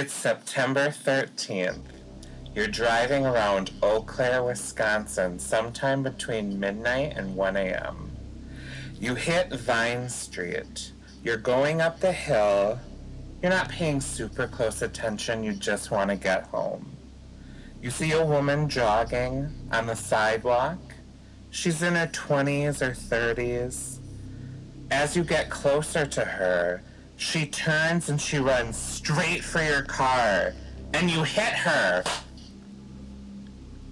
It's September 13th. You're driving around Eau Claire, Wisconsin, sometime between midnight and 1 a.m. You hit Vine Street. You're going up the hill. You're not paying super close attention, you just want to get home. You see a woman jogging on the sidewalk. She's in her 20s or 30s. As you get closer to her, she turns and she runs straight for your car, and you hit her.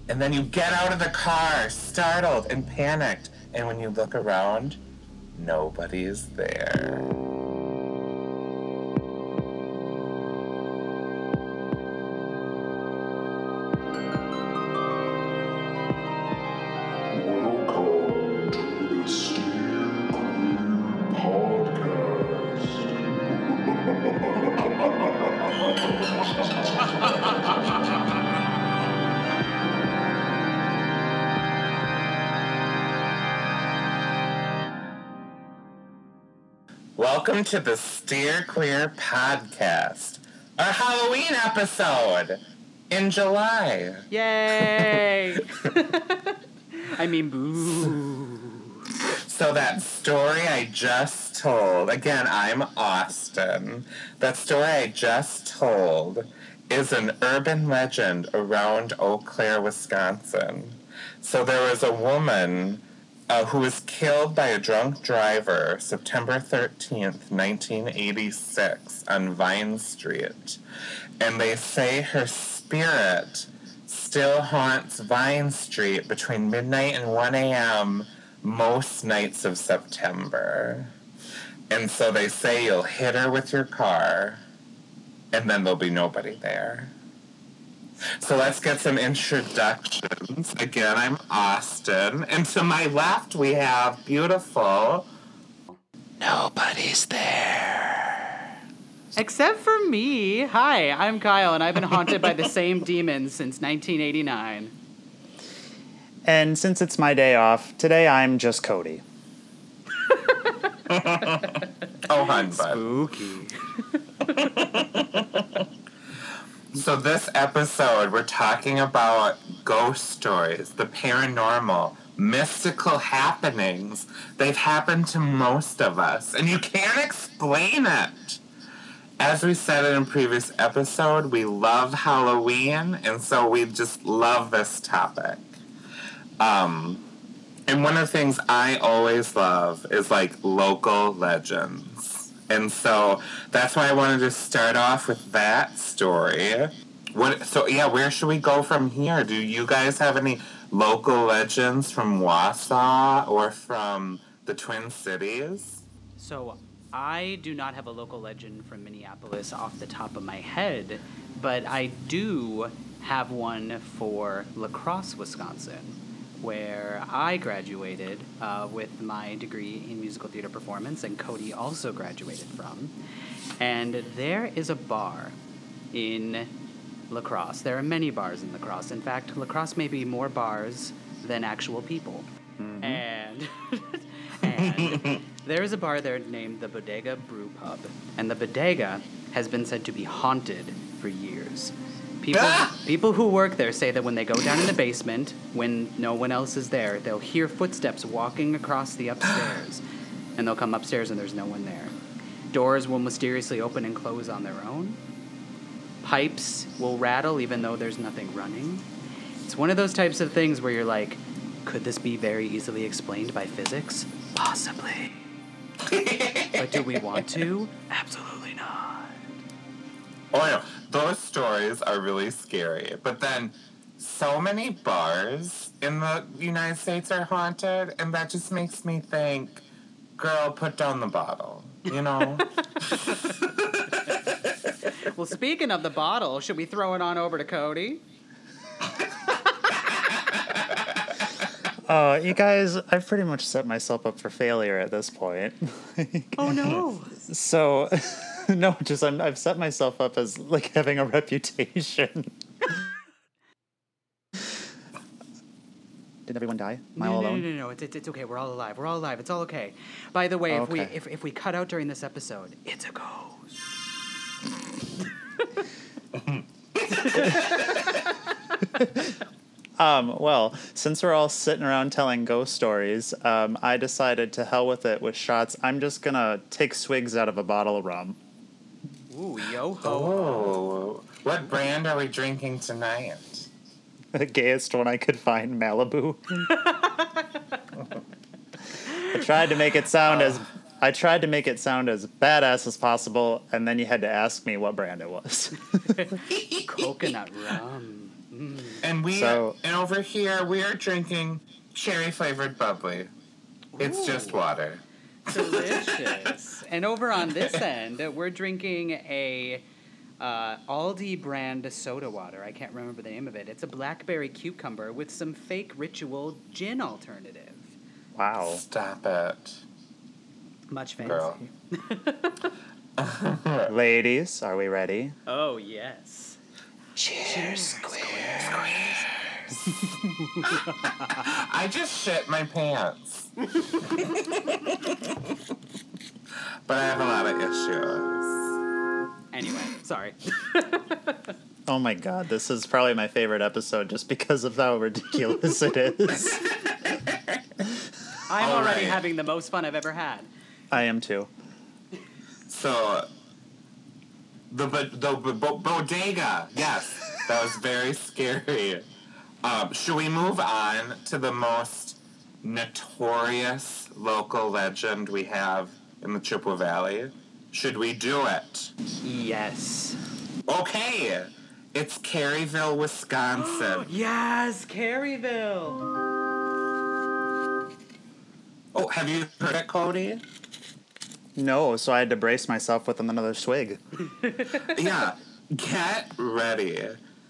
And then you get out of the car, startled and panicked, and when you look around, nobody's there. To the Steer Queer Podcast, our Halloween episode in July. Yay! I mean, boo. So that story I just told, again, I'm Austin. That story I just told is an urban legend around Eau Claire, Wisconsin. So there was a woman uh, who was killed by a drunk driver September 13th, 1986 on Vine Street. And they say her spirit still haunts Vine Street between midnight and 1 a.m. most nights of September. And so they say you'll hit her with your car, and then there'll be nobody there. So let's get some introductions. Again, I'm Austin, and to my left we have beautiful. Nobody's there. Except for me. Hi, I'm Kyle, and I've been haunted by the same demons since 1989. And since it's my day off, today I'm just Cody. Oh, hun, bud. Spooky. So this episode, we're talking about ghost stories, the paranormal, mystical happenings. They've happened to most of us, and you can't explain it. As we said in a previous episode, we love Halloween, and so we just love this topic. Um, and one of the things I always love is like local legends. And so that's why I wanted to start off with that story. What so yeah, where should we go from here? Do you guys have any local legends from Wausau or from the Twin Cities? So, I do not have a local legend from Minneapolis off the top of my head, but I do have one for La Crosse, Wisconsin, where I graduated uh, with my degree in musical theater performance, and Cody also graduated from. And there is a bar in La Crosse. There are many bars in La Crosse. In fact, La Crosse may be more bars than actual people. And, and there is a bar there named the Bodega Brew Pub. And the Bodega has been said to be haunted for years. People, Ah! people who work there say that when they go down in the basement, when no one else is there, they'll hear footsteps walking across the upstairs. And they'll come upstairs and there's no one there. Doors will mysteriously open and close on their own. Pipes will rattle even though there's nothing running. It's one of those types of things where you're like, could this be very easily explained by physics? Possibly. but do we want to? Absolutely not. Oh no, those stories are really scary. But then so many bars in the United States are haunted, and that just makes me think, girl, put down the bottle. You know? Well, speaking of the bottle, should we throw it on over to Cody? Uh, you guys, I've pretty much set myself up for failure at this point. Oh no. so, no, just I'm, I've set myself up as like having a reputation. Did everyone die? Am I No, all no, no, alone? no, no, It's, it's, it's okay. We're all alive. We're all alive. It's all okay. By the way, if we if, if we cut out during this episode, it's a ghost. Um, well, since we're all sitting around telling ghost stories, um, I decided to hell with it with shots. I'm just gonna take swigs out of a bottle of rum. Ooh, yo ho. Oh, what brand are we drinking tonight? The gayest one I could find, Malibu. I tried to make it sound as I tried to make it sound as badass as possible, and then you had to ask me what brand it was. Coconut rum. Mm. And we So- and over here we are drinking cherry flavored bubbly. It's just water. Delicious. and over on this end, we're drinking a uh, Aldi brand soda water. I can't remember the name of it. It's a blackberry cucumber with some fake ritual gin alternative. wow. Stop it, Much fancy. girl. Ladies, are we ready? Oh, yes. Cheers! Cheers. I just shit my pants. but I have a lot of issues. Anyway, sorry. Oh my god, this is probably my favorite episode just because of how ridiculous it is. I'm All already right. having the most fun I've ever had. I am too. So, the bo- the bo- bo- bodega. Yes, that was very scary. Um, should we move on to the most notorious local legend we have in the Chippewa Valley? Should we do it? Yes. Okay, it's Caryville, Wisconsin. Yes, Caryville. oh, have you heard it, Cody? No, so I had to brace myself with another swig. yeah, get ready.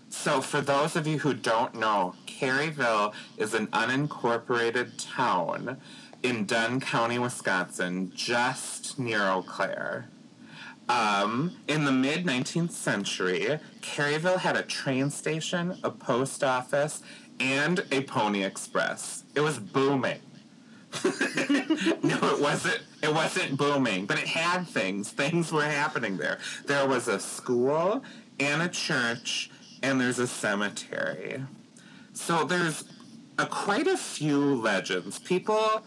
So, for those of you who don't know, Caryville is an unincorporated town in Dunn County, Wisconsin, just near Eau Claire. Um, in the mid 19th century, Caryville had a train station, a post office, and a Pony Express. It was booming. no, it wasn't. It wasn't booming, but it had things. Things were happening there. There was a school and a church, and there's a cemetery. So there's a, quite a few legends. People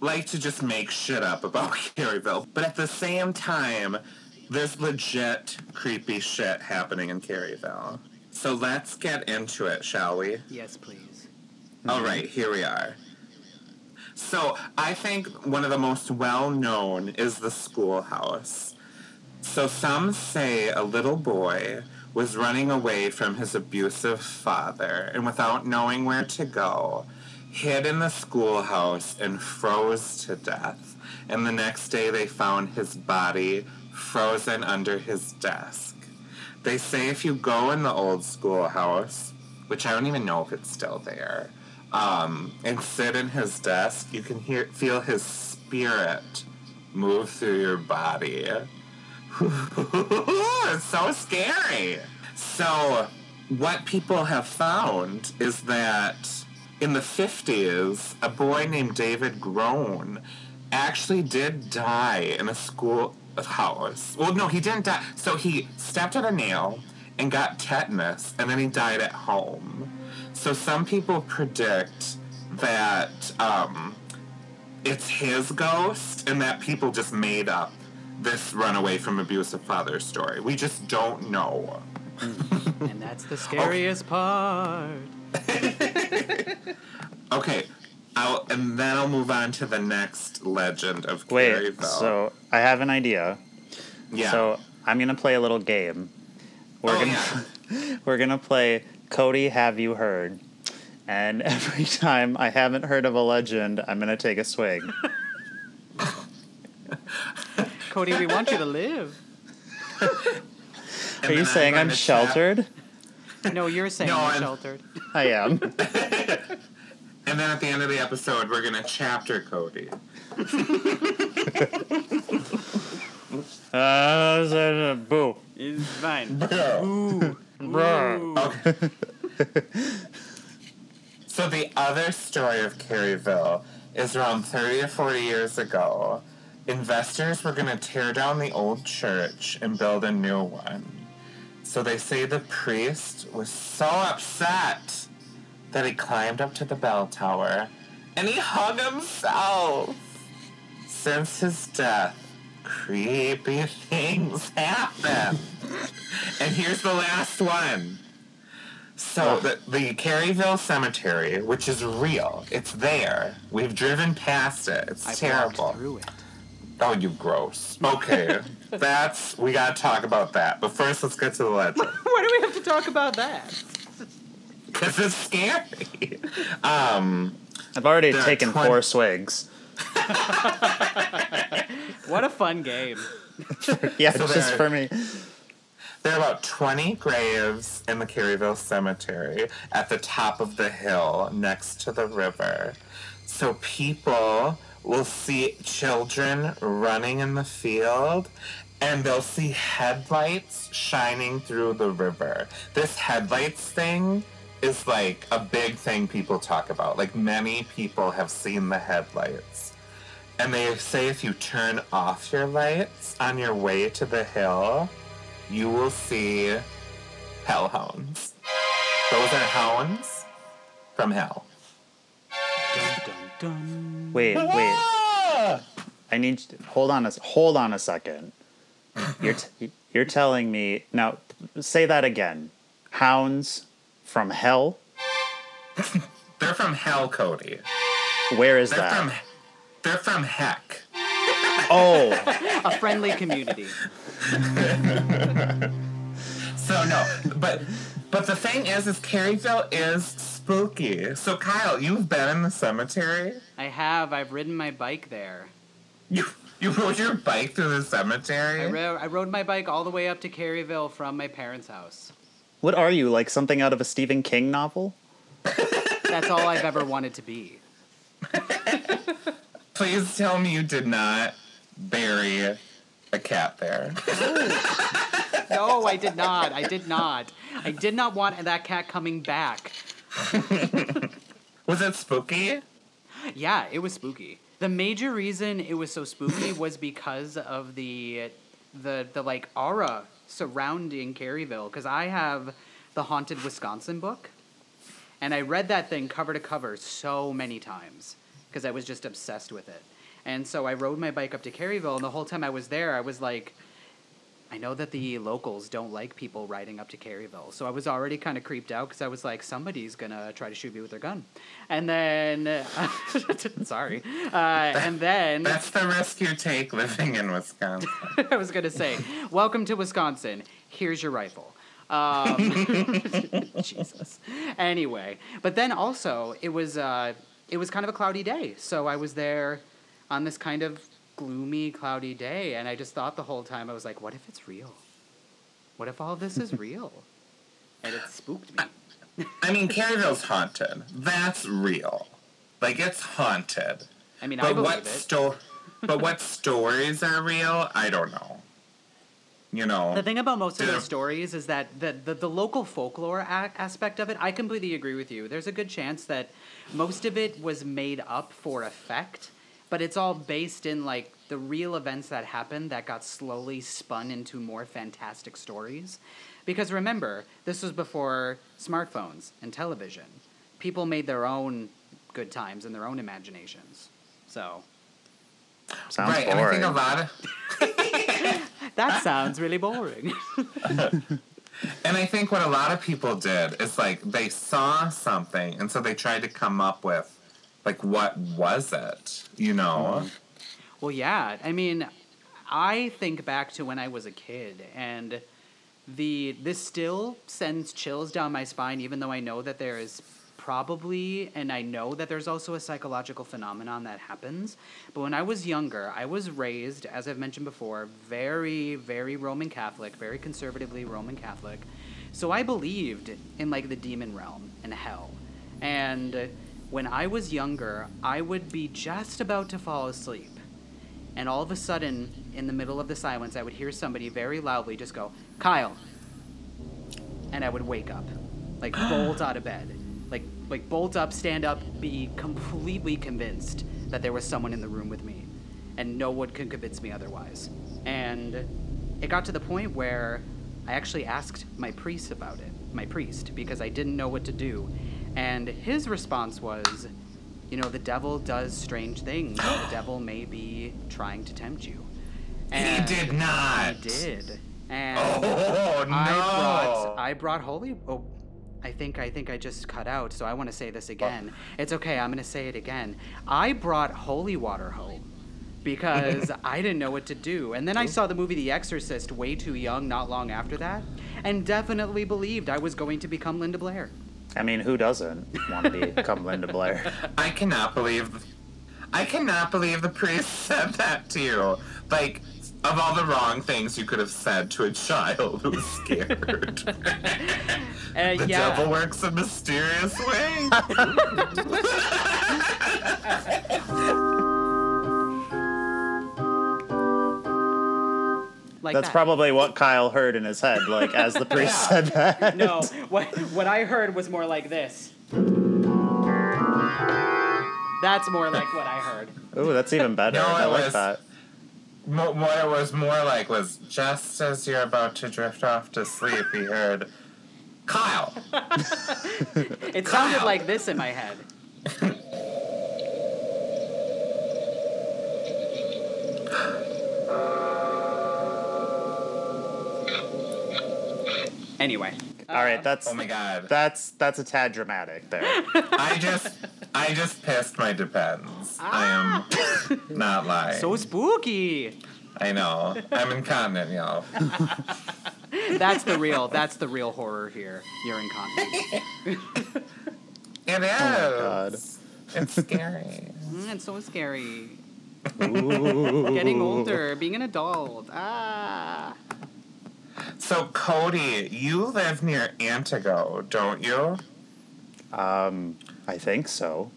like to just make shit up about Caryville, but at the same time, there's legit creepy shit happening in Caryville. So let's get into it, shall we? Yes, please. All right, here we are. So I think one of the most well known is the schoolhouse. So some say a little boy was running away from his abusive father and without knowing where to go, hid in the schoolhouse and froze to death. And the next day they found his body frozen under his desk. They say if you go in the old schoolhouse, which I don't even know if it's still there, um, and sit in his desk, you can hear feel his spirit move through your body. it's so scary. So, what people have found is that in the 50s, a boy named David Groan actually did die in a school schoolhouse. Well, no, he didn't die. So he stepped on a nail and got tetanus, and then he died at home. So some people predict that um, it's his ghost and that people just made up this runaway from abusive father story. We just don't know. And that's the scariest part. Okay, I'll, and then I'll move on to the next legend of Wait, Caryville. so I have an idea. yeah. So I'm gonna play a little game. We're oh, gonna yeah. we're gonna play Cody Have You Heard? And every time I haven't heard of a legend, I'm gonna take a swig. Cody, we want you to live. Are you saying I'm to chap- sheltered? No, you're saying No, you're I'm- sheltered. I am. And then at the end of the episode, we're gonna chapter Cody. Uh, boo. It's fine. Bro. Bruh. Okay. so the other story of Caryville is around 30 or 40 years ago. Investors were going to tear down the old church and build a new one. So they say the priest was so upset that he climbed up to the bell tower and he hung himself. Since his death, creepy things happen. and here's the last one. So the, the Caryville Cemetery, which is real, it's there. We've driven past it. It's I've terrible. walked through it. Oh, you gross. Okay, that's we gotta talk about that. But first, let's get to the legend Why do we have to talk about that? because it's scary. Um, I've already There are taken twen- four swigs. What a fun game. Yeah, So just there- for me. there are about 20 graves in the Caryville Cemetery at the top of the hill next to the river. So people will see children running in the field and they'll see headlights shining through the river. This headlights thing is like a big thing people talk about. Like many people have seen the headlights. And they say if you turn off your lights on your way to the hill, you will see hellhounds. Those are hounds from hell. Dun, dun, dun. Wait, wait. I need to, hold on a s- hold on a second. You're t- you're telling me now. Say that again. Hounds from hell. They're from hell, Cody. Where is They're that? from they're from heck. Oh, A friendly community. So no, but but the thing is, is Caryville is spooky. So Kyle, you've been in the cemetery. I have. I've ridden my bike there. You you rode your bike through the cemetery. I, ro- I rode my bike all the way up to Caryville from my parents' house. what are you like? Something out of a Stephen King novel? That's all I've ever wanted to be. Please tell me you did not bury a cat there. No, I did not. I did not. I did not want that cat coming back. Was it spooky? Yeah, it was spooky. The major reason it was so spooky was because of the the the like aura surrounding Caryville cuz I have the Haunted Wisconsin book and I read that thing cover to cover so many times because I was just obsessed with it. And so I rode my bike up to Caryville and the whole time I was there I was like I know that the locals don't like people riding up to Caryville, so I was already kind of creeped out because I was like, somebody's gonna try to shoot me with their gun, and then, sorry, uh, and then That's the risk you take living in Wisconsin. I was gonna say, welcome to Wisconsin. Here's your rifle. Um, Jesus. Anyway, but then also it was uh, it was kind of a cloudy day, so I was there on this kind of gloomy, cloudy day, and I just thought the whole time I was like, what if it's real? What if all this is real? And it spooked me. I mean, Caryville's haunted. That's real. Like it's haunted. I mean, I But believe what it. sto- But what stories are real? I don't know. You know. The thing about most of the stories is that the, the, the local folklore a- aspect of it, I completely agree with you. There's a good chance that most of it was made up for effect, but it's all based in like the real events that happened that got slowly spun into more fantastic stories. Because remember, this was before smartphones and television. People made their own good times and their own imaginations. So Sounds right, and I think a lot of that sounds really boring. And I think what a lot of people did is like they saw something and so they tried to come up with like what was it? You know? Mm-hmm. Well, yeah. I mean, I think back to when I was a kid, and the this still sends chills down my spine, even though I know that there is probably, and I know that there's also a psychological phenomenon that happens. But when I was younger, I was raised, as I've mentioned before, very, very Roman Catholic, very conservatively Roman Catholic. So I believed in like the demon realm and hell. And when I was younger, I would be just about to fall asleep. And all of a sudden, in the middle of the silence, I would hear somebody very loudly just go, Kyle. And I would wake up, like bolt out of bed. Like, like bolt up, stand up, be completely convinced that there was someone in the room with me. And no one could convince me otherwise. And it got to the point where I actually asked my priest about it, my priest, because I didn't know what to do. And his response was, you know, the devil does strange things. the devil may be trying to tempt you. And He did not. He did. And Oh no! I brought I brought holy oh I think I think I just cut out, so I want to say this again. It's okay, I'm gonna say it again. I brought holy water home because I didn't know what to do. And then I saw the movie The Exorcist way too young not long after that, and definitely believed I was going to become Linda Blair. I mean, who doesn't want to become Linda Blair? I cannot believe. I cannot believe the priest said that to you. Like, of all the wrong things you could have said to a child who's scared. Uh, the yeah. devil works in mysterious ways. Like That's that. probably what Kyle heard in his head, like as the priest Yeah. said that. No, what what I heard was more like this. That's more like what I heard. Ooh, that's even better. No, I like was- that. Mo- what it was more like was just as you're about to drift off to sleep, he heard, Kyle. It sounded like this in my head. Anyway, All right, that's Oh my god. that's that's a tad dramatic there. I just, I just pissed my depends. I am not lying. so spooky. I know. I'm incontinent, y'all. That's the real. That's the real horror here. You're incontinent. It is. Oh God. It's scary. Mm, it's so scary. Ooh. Getting older, being an adult. Ah. So, Cody, you live near Antigo, don't you? Um, I think so.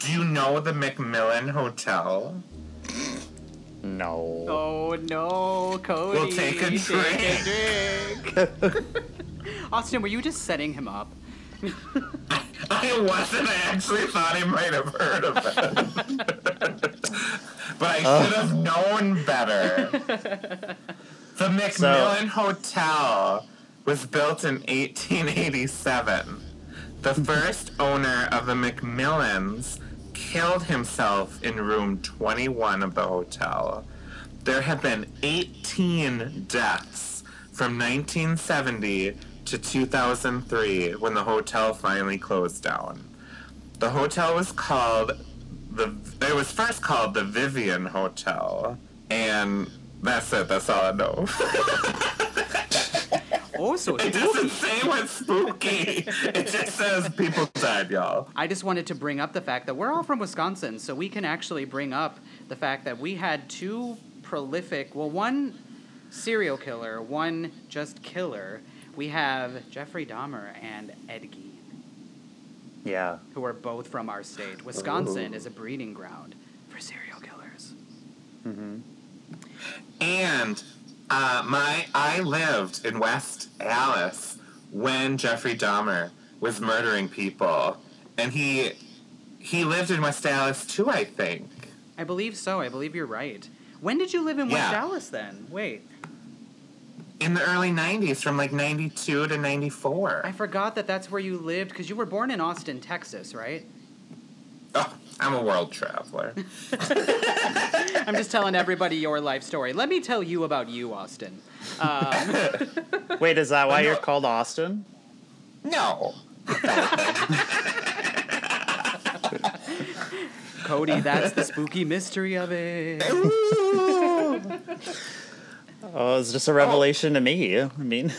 Do you know the Macmillan Hotel? No. Oh no, Cody. We'll take a Take a drink. Austin, were you just setting him up? I wasn't. I actually thought he might have heard of it. but I should have known better. The Macmillan Hotel was built in 1887. The first owner of the Macmillans killed himself in room 21 of the hotel. There have been 18 deaths from 1970 to 2003 when the hotel finally closed down. The hotel was called the it was first called the Vivian Hotel and that's it, that's all I know. also, so it doesn't say what's spooky. It just says people died, y'all. I just wanted to bring up the fact that we're all from Wisconsin, so we can actually bring up the fact that we had two prolific, well, one serial killer, one just killer. We have Jeffrey Dahmer and Ed Gein, Yeah. who are both from our state. Wisconsin is a breeding ground for serial killers. Mm-hmm. And uh, my I lived in West Allis when Jeffrey Dahmer was murdering people, and he he lived in West Allis too. I think I believe so. I believe you're right. When did you live in West Yeah. Dallas then? Wait, in the early '90s, from like '92 to '94. I forgot that that's where you lived because you were born in Austin, Texas, right? Oh, I'm a world traveler. I'm just telling everybody your life story. Let me tell you about you, Austin. Um, Wait, is that why you're called Austin? no. Cody, that's the spooky mystery of it. Oh, it's just a revelation to me. I mean,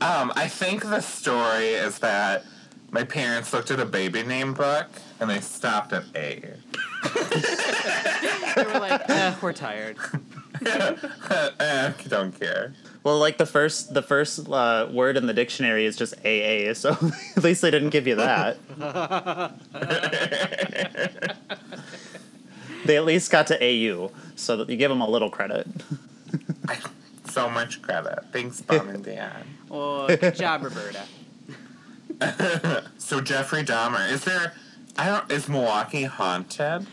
Um, I think the story is that my parents looked at a baby name book and they stopped at A. They were like, eh, we're tired. eh, don't care. well, like the first the first uh, word in the dictionary is just AA, so at least they didn't give you that. they at least got to AU, so that you give them a little credit. So much credit. Thanks, Mom and Dad. Oh, good job, Roberta. So Jeffrey Dahmer, is there? I don't. Is Milwaukee haunted?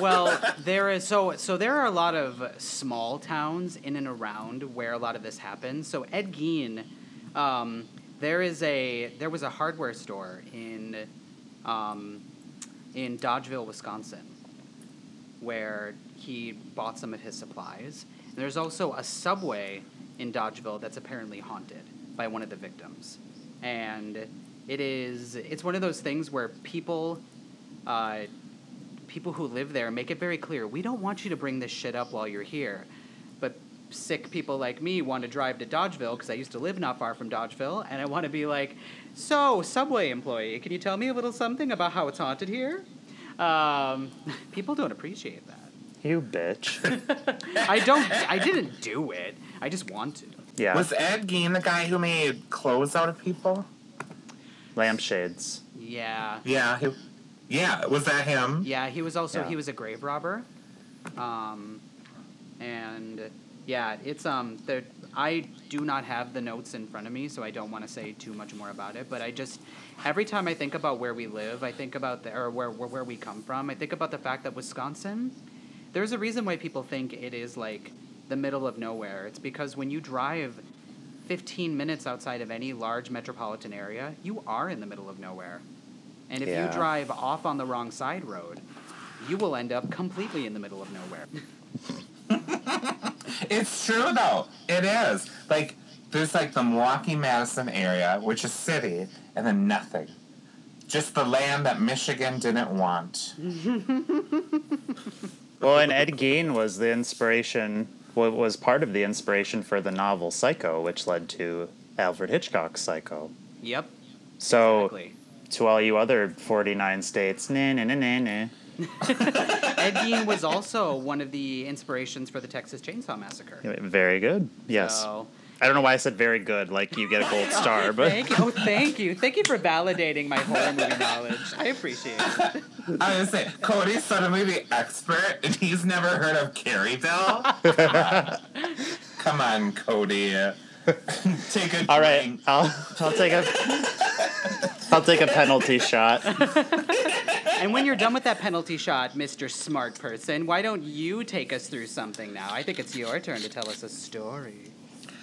Well, there is so so there are a lot of small towns in and around where a lot of this happens. So Ed Gein Um, there is a there was a hardware store in um, in Dodgeville, Wisconsin, where he bought some of his supplies. And there's also a subway in Dodgeville that's apparently haunted by one of the victims, and it is it's one of those things where people. Uh, people who live there make it very clear we don't want you to bring this shit up while you're here but sick people like me want to drive to Dodgeville because I used to live not far from Dodgeville, and I want to be like, so subway employee, can you tell me a little something about how it's haunted here? Um, people don't appreciate that. You bitch. I don't. I didn't do it. I just want to. Yeah. Was Ed Gein the guy who made clothes out of people? Lampshades. Yeah. Yeah, he, yeah. Was that him? Yeah. He was also Yeah. he was a grave robber. Um, and yeah, it's um the I do not have the notes in front of me, so I don't want to say too much more about it. But I just every time I think about where we live, I think about the or where where, where we come from. I think about the fact that Wisconsin. There's a reason why people think it is like the middle of nowhere. It's because when you drive 15 minutes outside of any large metropolitan area, you are in the middle of nowhere. And if Yeah. you drive off on the wrong side road, you will end up completely in the middle of nowhere. It's true though. It is. Like there's like the Milwaukee Madison area, which is city, and then nothing. Just the land that Michigan didn't want. Well, and Ed Gein was the inspiration, wa- was part of the inspiration for the novel Psycho, which led to Alfred Hitchcock's Psycho. yep. So, Exactly. to all you other 49 states, nah, nah, nah, nah, nah. Ed Gein was also one of the inspirations for the Texas Chainsaw Massacre. Very good. Yes. So, I don't know why I said very good, like you get a gold oh, star, but thank you. Oh, thank you. Thank you for validating my horror movie knowledge. I appreciate it. I was gonna say, Cody's suddenly the expert, and he's never heard of Caryville. Come on, Cody. Take a all right, drink. I'll I'll take a I'll take a penalty shot. And when you're done with that penalty shot, Mr. Smart Person, why don't you take us through something now? I think it's your turn to tell us a story.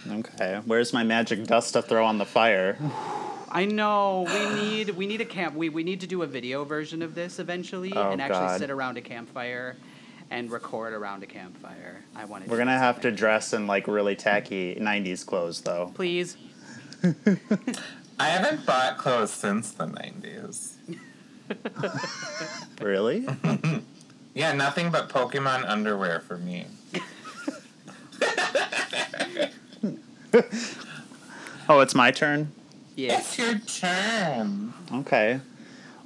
Okay, where's my magic dust to throw on the fire? I know we need we need a camp. We, we need to do a video version of this eventually, Oh, and actually God. sit around a campfire and record around a campfire. I want to. We're gonna have to dress in like really tacky '90s clothes, though. Please. I haven't bought clothes since the 90s. Really? Yeah, nothing but Pokemon underwear for me. Oh, it's my turn. Yes. It's your turn. Okay.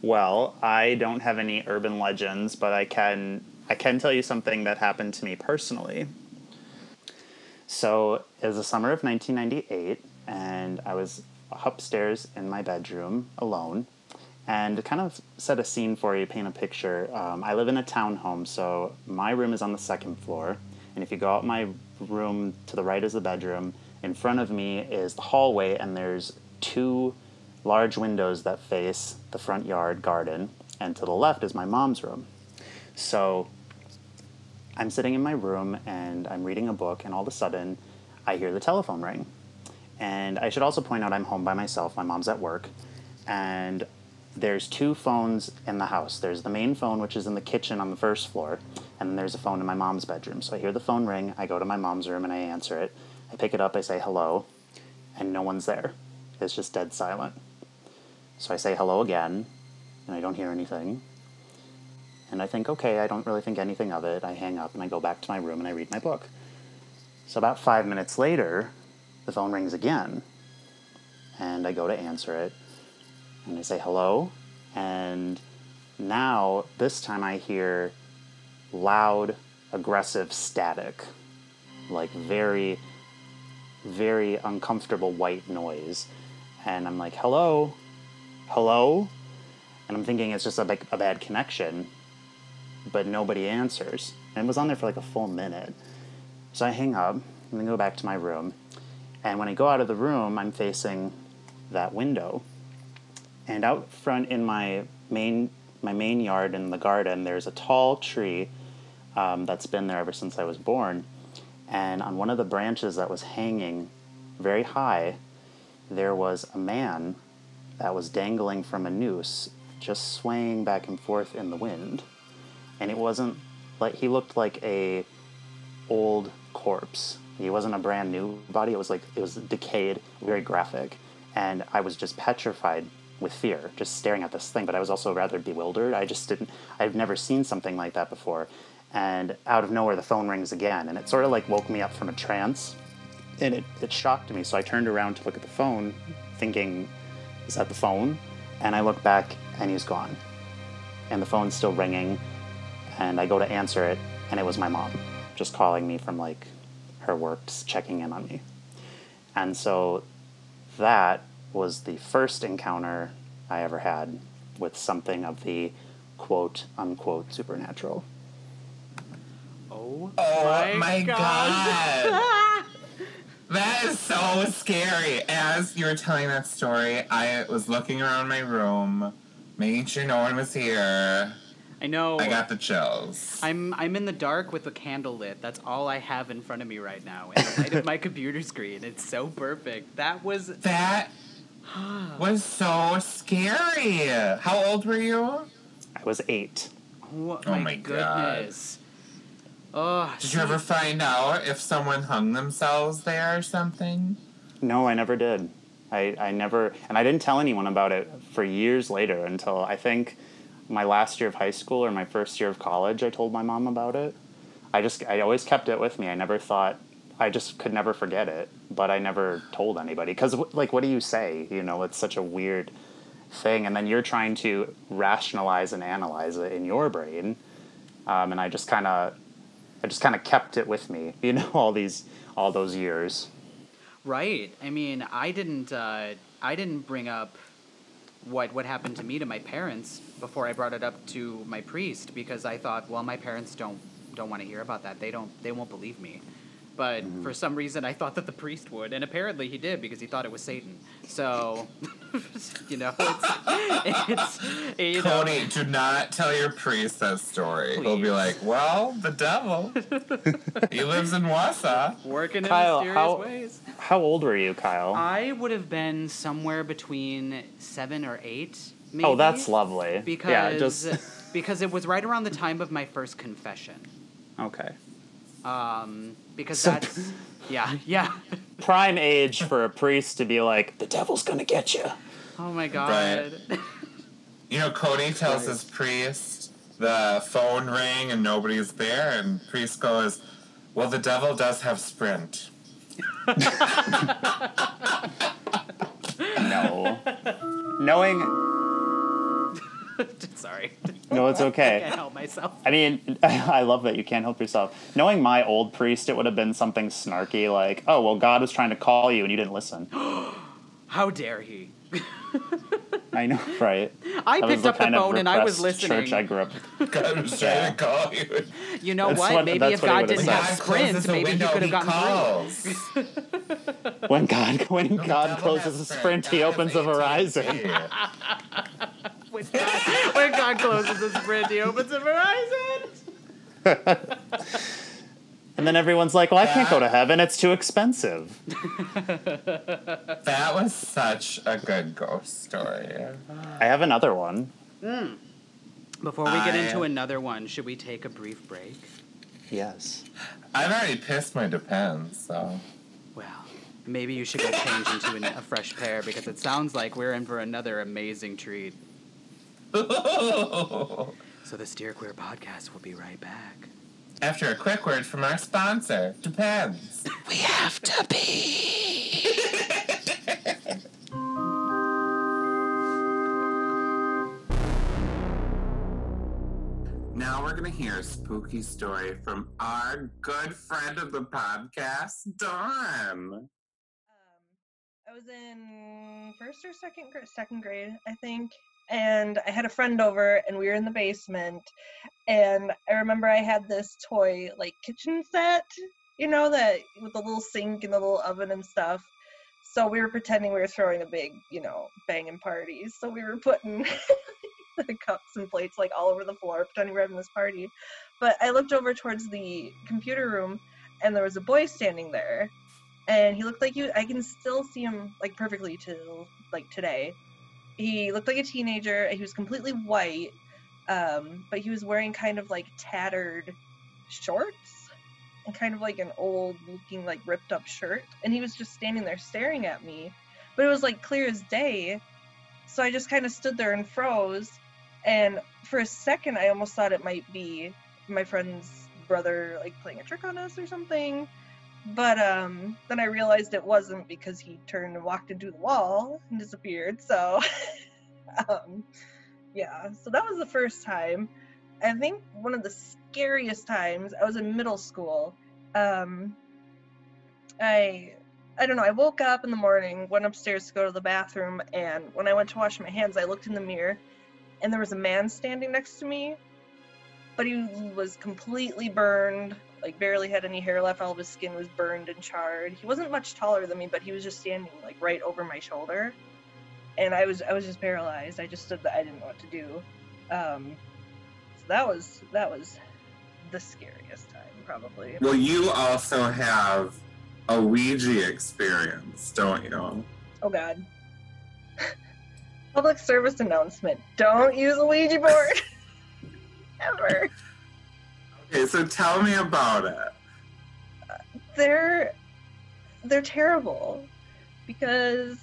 Well, I don't have any urban legends, but I can I can tell you something that happened to me personally. So, it was the summer of 1998, and I was upstairs in my bedroom alone. And to kind of set a scene for you, paint a picture, um, I live in a townhome, so my room is on the second floor. And if you go out my room to the right is the bedroom, in front of me is the hallway, and there's two large windows that face the front yard garden, and to the left is my mom's room. So I'm sitting in my room and I'm reading a book, and all of a sudden I hear the telephone ring. And I should also point out I'm home by myself, my mom's at work, and there's two phones in the house. There's the main phone, which is in the kitchen on the first floor, and then there's a phone in my mom's bedroom. So I hear the phone ring, I go to my mom's room and I answer it. I pick it up, I say hello, and no one's there. It's just dead silent. So I say hello again, and I don't hear anything. And I think, okay, I don't really think anything of it. I hang up and I go back to my room and I read my book. So about five minutes later, the phone rings again. And I go to answer it. And I say hello. And now, this time I hear loud, aggressive static. Like very, very uncomfortable white noise. And I'm like, hello? Hello? And I'm thinking it's just a, big- a bad connection, but nobody answers. And it was on there for like a full minute. So I hang up and then go back to my room. And when I go out of the room, I'm facing that window. And out front in my main my main yard in the garden, there's a tall tree um, that's been there ever since I was born. And on one of the branches that was hanging very high, there was a man that was dangling from a noose, just swaying back and forth in the wind. And it wasn't like he looked like a old corpse. He wasn't a brand new body. It was like it was decayed, very graphic, and I was just petrified with fear, just staring at this thing. But I was also rather bewildered. I just didn't. I've never seen something like that before. And out of nowhere, the phone rings again, and it sort of like woke me up from a trance, and it, it shocked me. So I turned around to look at the phone, thinking, "Is that the phone?" And I look back, and he's gone, and the phone's still ringing, and I go to answer it, and it was my mom, just calling me from like her work, checking in on me. And so that was the first encounter I ever had with something of the quote unquote supernatural. Oh, Oh my gosh. god. That is so scary. As you were telling that story, I was looking around my room, making sure no one was here. I know. I got the chills. I'm I'm in the dark with a candle lit. That's all I have in front of me right now, in the light of my computer screen. It's so perfect. That was That was so scary. How old were you? I was eight. oh, Oh my, my God. Goodness. Oh, Did you ever find out if someone hung themselves there or something? No, I never did. I, I never, and I didn't tell anyone about it for years later until I think my last year of high school or my first year of college. I told my mom about it. I just, I always kept it with me. I never thought, I just could never forget it, but I never told anybody. Because, like, what do you say? You know, it's such a weird thing. And then you're trying to rationalize and analyze it in your brain. Um, and I just kind of, I just kind of kept it with me, you know, all these, all those years. Right. I mean, I didn't. Uh, I didn't bring up what what happened to me to my parents before I brought it up to my priest because I thought, well, my parents don't don't want to hear about that. They don't. They won't believe me. But for some reason, I thought that the priest would, and apparently he did because he thought it was Satan. So, you know, it's it's you know, Cody, do not tell your priest that story. He'll be like, well, the devil. he lives in Wausau. working Kyle, in mysterious how- ways. How old were you, Kyle? I would have been somewhere between seven or eight. Maybe. oh, that's lovely. because yeah, just because it was right around the time of my first confession. okay. Um, because So- that's yeah yeah. Prime age for a priest to be like, the devil's gonna get you. Oh my god. You know, Cody tells his priest the phone rang and nobody's there, and priest goes, well, the devil does have sprint. No. Knowing, Sorry. no, it's okay. I can't help myself. I mean, I love that you can't help yourself. Knowing my old priest, it would have been something snarky like, "Oh, well, God was trying to call you and you didn't listen." How dare he? I know, right? I That was picked up the kind phone and I was listening. Church I grew up. God was trying to call you. You know That's what? what- Maybe if God didn't have God sprint, closes the maybe he could have gotten calls. through. When God, when No, God closes a sprint, he opens a Verizon. AT&T. When God, when God closes his sprint, he opens a Verizon. And then everyone's like, "Well, I can't go to heaven; it's too expensive." That was such a good ghost story. I have another one. Hmm. Before we get I- into another one, should we take a brief break? Yes. I've already pissed my depends, so. Well, maybe you should go change into an, a fresh pair because it sounds like we're in for another amazing treat. So the Steer Queer podcast will be right back. After a quick word from our sponsor, Depends. We have to be. Now we're gonna hear a spooky story from our good friend of the podcast, Dawn. Um, I was in first or second grade, second grade, I think, and I had a friend over, and we were in the basement, and I remember I had this toy like kitchen set, you know, that with the little sink and the little oven and stuff. So we were pretending we were throwing a big, you know, banging parties. So we were putting the cups and plates like all over the floor, pretending we were having this party. But I looked over towards the computer room, and there was a boy standing there and he looked like you. I can still see him like perfectly till like today. He looked like a teenager. He was completely white, um, but he was wearing kind of like tattered shorts and kind of like an old looking like ripped up shirt. And he was just standing there staring at me, but it was like clear as day. So I just kind of stood there and froze. And for a second, I almost thought it might be my friend's brother like playing a trick on us or something but um then i realized it wasn't because he turned and walked into the wall and disappeared so um yeah. So that was the first time. I think one of the scariest times i was in middle school. Um i i don't know i woke up in the morning went upstairs to go to the bathroom and when i went to wash my hands i looked in the mirror and there was a man standing next to me but he was completely burned like barely had any hair left. All of his skin was burned and charred. He wasn't much taller than me but he was just standing like right over my shoulder. And i was i was just paralyzed. I just stood there. I didn't know what to do. Um so that was that was the scariest time probably. Well, you also have a Ouija experience, don't you? oh god. Public service announcement. Don't use a ouija board. Ever Okay, so tell me about it. they're they're terrible because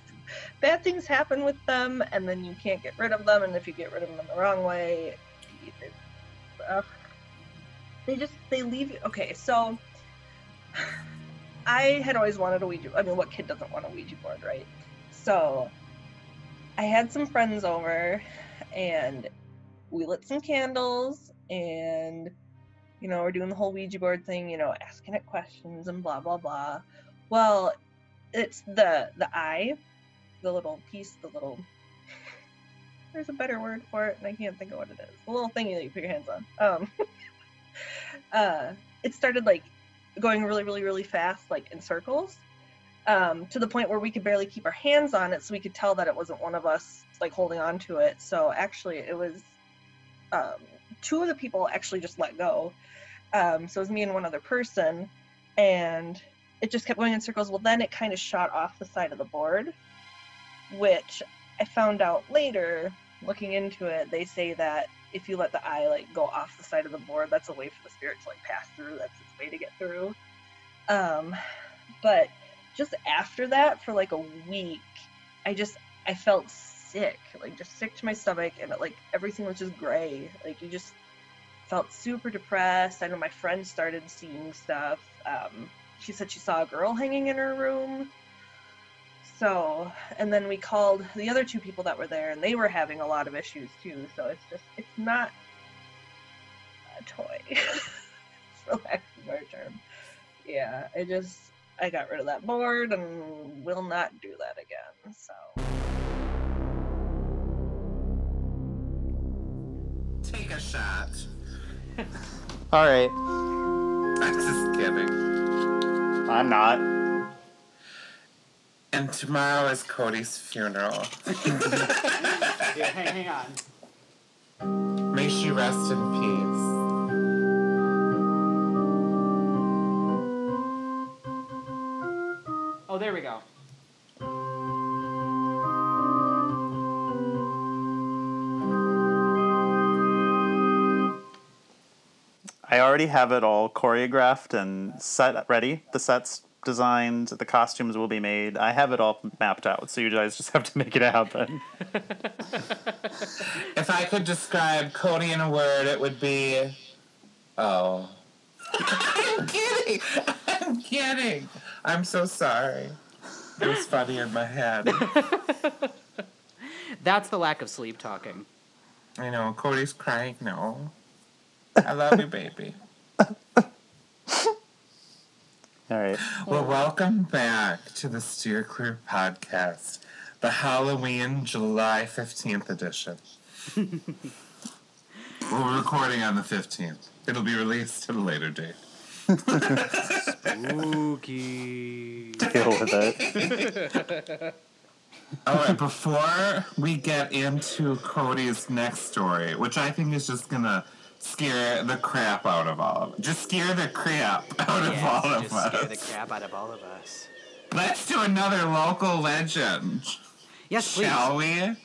bad things happen with them and then you can't get rid of them and if you get rid of them the wrong way uh, they just they leave you okay so i had always wanted a ouija i mean what kid doesn't want a ouija board right so i had some friends over and we lit some candles and you know, we're doing the whole Ouija board thing, you know, asking it questions and blah blah blah. Well, it's the the eye, the little piece, the little. There's a better word for it, and I can't think of what it is. The little thingy that you put your hands on. Um, uh, it started like going really, really, really fast, like in circles, um, to the point where we could barely keep our hands on it, so we could tell that it wasn't one of us like holding on to it. So actually, it was um, two of the people actually just let go. Um, so it was me and one other person, and it just kept going in circles. Well, then it kind of shot off the side of the board, which I found out later, looking into it. They say that if you let the eye like go off the side of the board, that's a way for the spirit to like pass through. That's its way to get through. Um, but just after that, for like a week, I just I felt sick, like just sick to my stomach, and like everything was just gray. Like you just felt super depressed. I know my friend started seeing stuff. Um, she said she saw a girl hanging in her room. So, and then we called the other two people that were there, and they were having a lot of issues too. So it's just, it's not a toy, for lack of a term. Yeah, I just, I got rid of that board and will not do that again. So. Take a shot. All right. I'm just kidding. I'm not. And tomorrow is Cody's funeral. Yeah, hang, hang on. May she rest in peace. Oh, there we go. I already have it all choreographed and set ready. The sets designed, the costumes will be made. I have it all mapped out, so you guys just have to make it happen. If I could describe Cody in a word, it would be. Oh. I'm kidding! I'm kidding! I'm so sorry. It was funny in my head. That's the lack of sleep talking. I know, Cody's crying. No. I love you, baby. All right. Well, welcome back to the Steer Queer podcast, the Halloween July 15th edition. We're recording on the 15th. It'll be released at a later date. Spooky. Deal with it. All right, before we get into Cody's next story, which I think is just gonna scare the crap out of all of Just scare the crap out of Yes, all of just us. scare the crap out of all of us. Let's do another local legend. Yes, please. Shall we?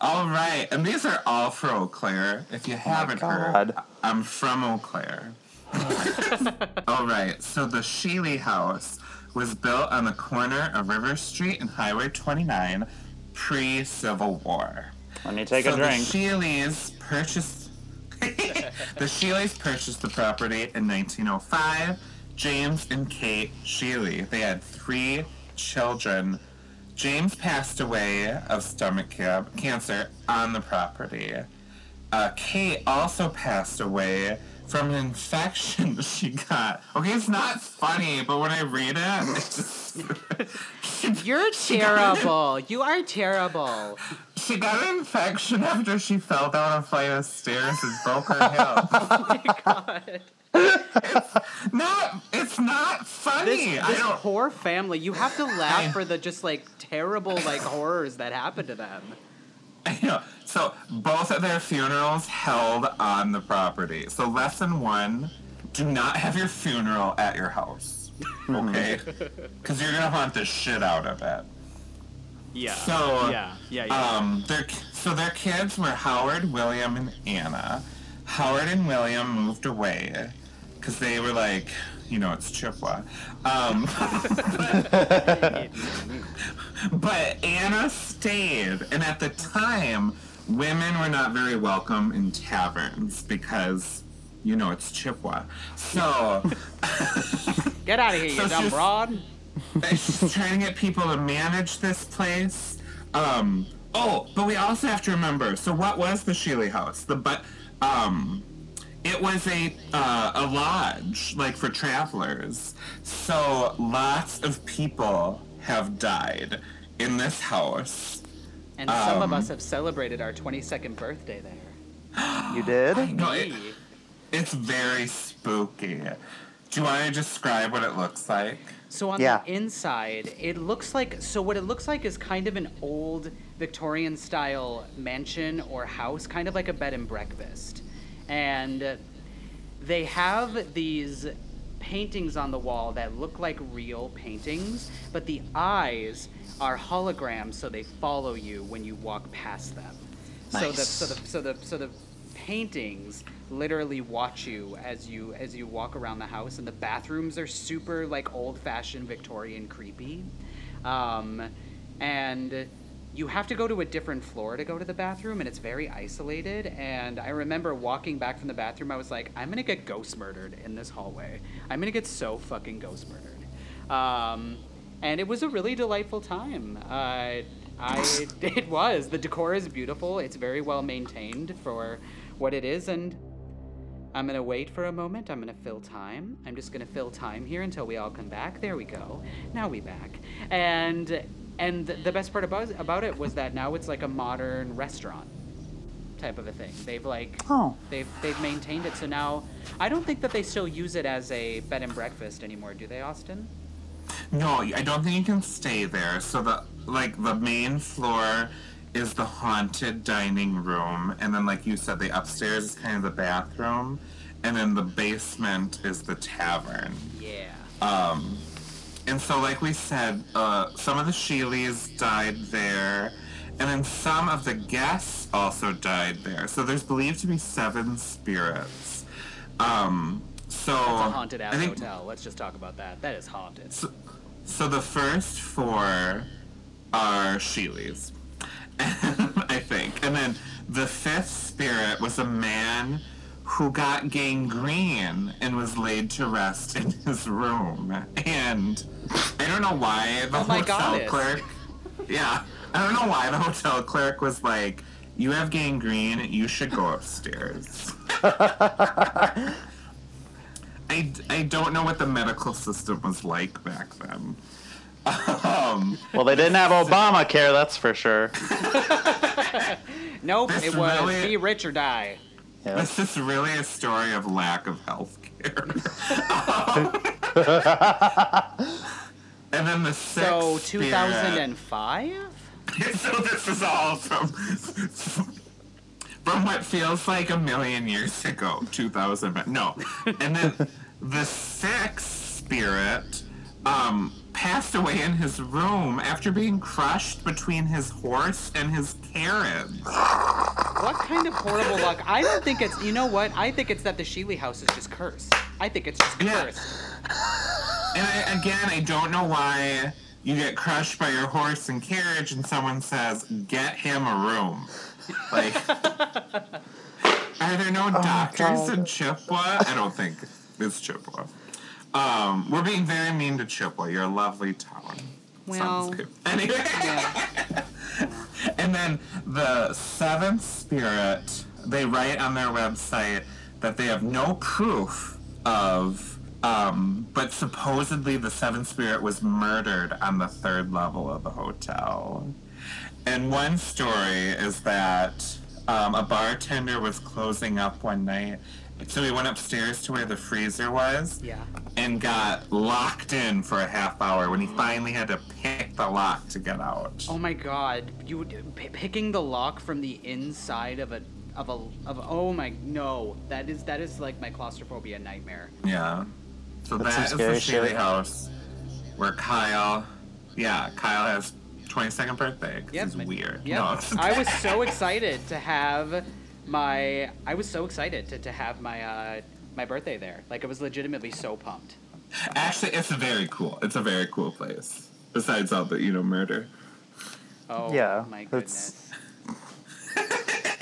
All right, and these are all for Eau Claire. If you oh haven't heard, I'm from Eau Claire. all right, so the Sheeley House was built on the corner of River Street and Highway 29 pre-Civil War. Let me take so a drink. The Sheeleys purchased. the Sheeleys purchased the property in 1905. James and Kate Sheeley. They had three children. James passed away of stomach ca- cancer on the property. Uh, Kate also passed away from an infection she got. Okay, it's not funny, but when I read it, it's just. You're terrible. You are terrible. She got an infection after she fell down a flight of stairs and broke her hip. Oh my god. not, it's not funny. This, I this don't. poor family. You have to laugh for the just like terrible like horrors that happen to them. I know. So both of their funerals held on the property. So lesson one: do not have your funeral at your house. Okay, because you're gonna haunt the shit out of it. Yeah. So yeah. Yeah. Yeah. Um, their so their kids were Howard, William, and Anna. Howard and William moved away because they were like, you know, it's Chippewa. Um, but Anna stayed, and at the time, women were not very welcome in taverns because, you know, it's Chippewa. So. Get out of here, so you dumb broad. She's trying to get people to manage this place. Um, oh, but we also have to remember. So, what was the Sheeley House? The but, um, it was a uh, a lodge, like for travelers. So, lots of people have died in this house. And some of um, us have celebrated our 22nd birthday there. You did? No, it, Me. it's very spooky. Do you want to describe what it looks like? So on Yeah. the inside, it looks like so what it looks like is kind of an old Victorian style mansion or house, kind of like a bed and breakfast. And they have these paintings on the wall that look like real paintings, but the eyes are holograms so they follow you when you walk past them. Nice. So the so the so the so the paintings literally watch you as you as you walk around the house and the bathrooms are super like old fashioned Victorian creepy. Um, and you have to go to a different floor to go to the bathroom and it's very isolated and I remember walking back from the bathroom I was like I'm to get ghost murdered in this hallway. I'm to get so fucking ghost murdered. Um, and it was a really delightful time. Uh, I it was. The decor is beautiful. It's very well maintained for what it is, and I'm gonna wait for a moment. I'm gonna fill time. I'm just gonna fill time here until we all come back. There we go. Now we back. And and the best part about about it was that now it's like a modern restaurant type of a thing. They've like Oh. they've they've maintained it. So now I don't think that they still use it as a bed and breakfast anymore. Do they, Austin? No, I don't think you can stay there. So the like the main floor is the haunted dining room, and then like you said, the upstairs is kind of the bathroom, and then the basement is the tavern. Yeah. Um, and so like we said, uh, some of the Sheeleys died there, and then some of the guests also died there. So there's believed to be seven spirits. Um, so It's a haunted ass think- hotel. Let's just talk about that. That is haunted. so, so the first four are Sheeleys, I think. And then the fifth spirit was a man who got gangrene and was laid to rest in his room. And I don't know why the Oh my hotel goddess. clerk. Yeah, I don't know why the hotel clerk was like, "You have gangrene. You should go upstairs." I, I don't know what the medical system was like back then. Um, Well, they didn't have Obamacare, that's for sure. Nope, This it was really- be rich or die. Yeah. this is really a story of lack of health care. and then the sixth So 2005? so this is all from from what feels like a million years ago, 2000. No. And then the sixth spirit um, passed away in his room after being crushed between his horse and his carriage. What kind of horrible luck? I don't think it's. You know what? I think it's that the Sheeley house is just cursed. I think it's just Yeah. cursed. And I, again, I don't know why you get crushed by your horse and carriage and someone says, get him a room. Like, are there no oh doctors God. in Chippewa? I don't think it's Chippewa. Um, we're being very mean to Chippewa. You're a lovely town. Well, Anyway. yeah. And then the seventh spirit, they write on their website that they have no proof of, um, but supposedly the seventh spirit was murdered on the third level of the hotel. And one story is that um, a bartender was closing up one night. So he went upstairs to where the freezer was Yeah. and got locked in for a half hour when he finally had to pick the lock to get out. Oh my god, you would- p- picking the lock from the inside of a of a of a, oh my no, that is that is like my claustrophobia nightmare. Yeah. So That's that some is the scary Sheeley shit. house where Kyle, yeah, Kyle has 22nd birthday. Yep. He's weird. Yep. No. I was so excited to have my I was so excited to, to have my uh my birthday there. Like I was legitimately so pumped. Actually, it's very cool. It's a very cool place. Besides all the, you know, murder. Oh Yeah, my goodness.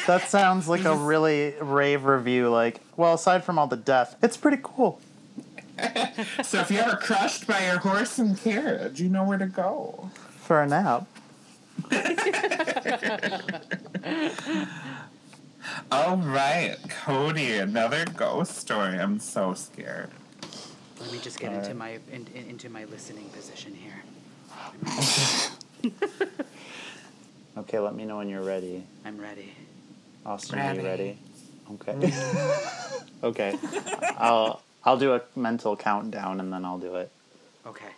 That sounds like a really rave review. Like, well, aside from all the death, it's pretty cool. So if you're ever crushed by your horse and carriage, you know where to go. For a nap. All right, Cody, another ghost story. I'm so scared. Let me just get All into right. my in, in, into my listening position here. Okay, let me know when you're ready. I'm ready. Austin, are you Ready. ready? Okay. Mm. okay. I'll I'll do a mental countdown and then I'll do it. Okay.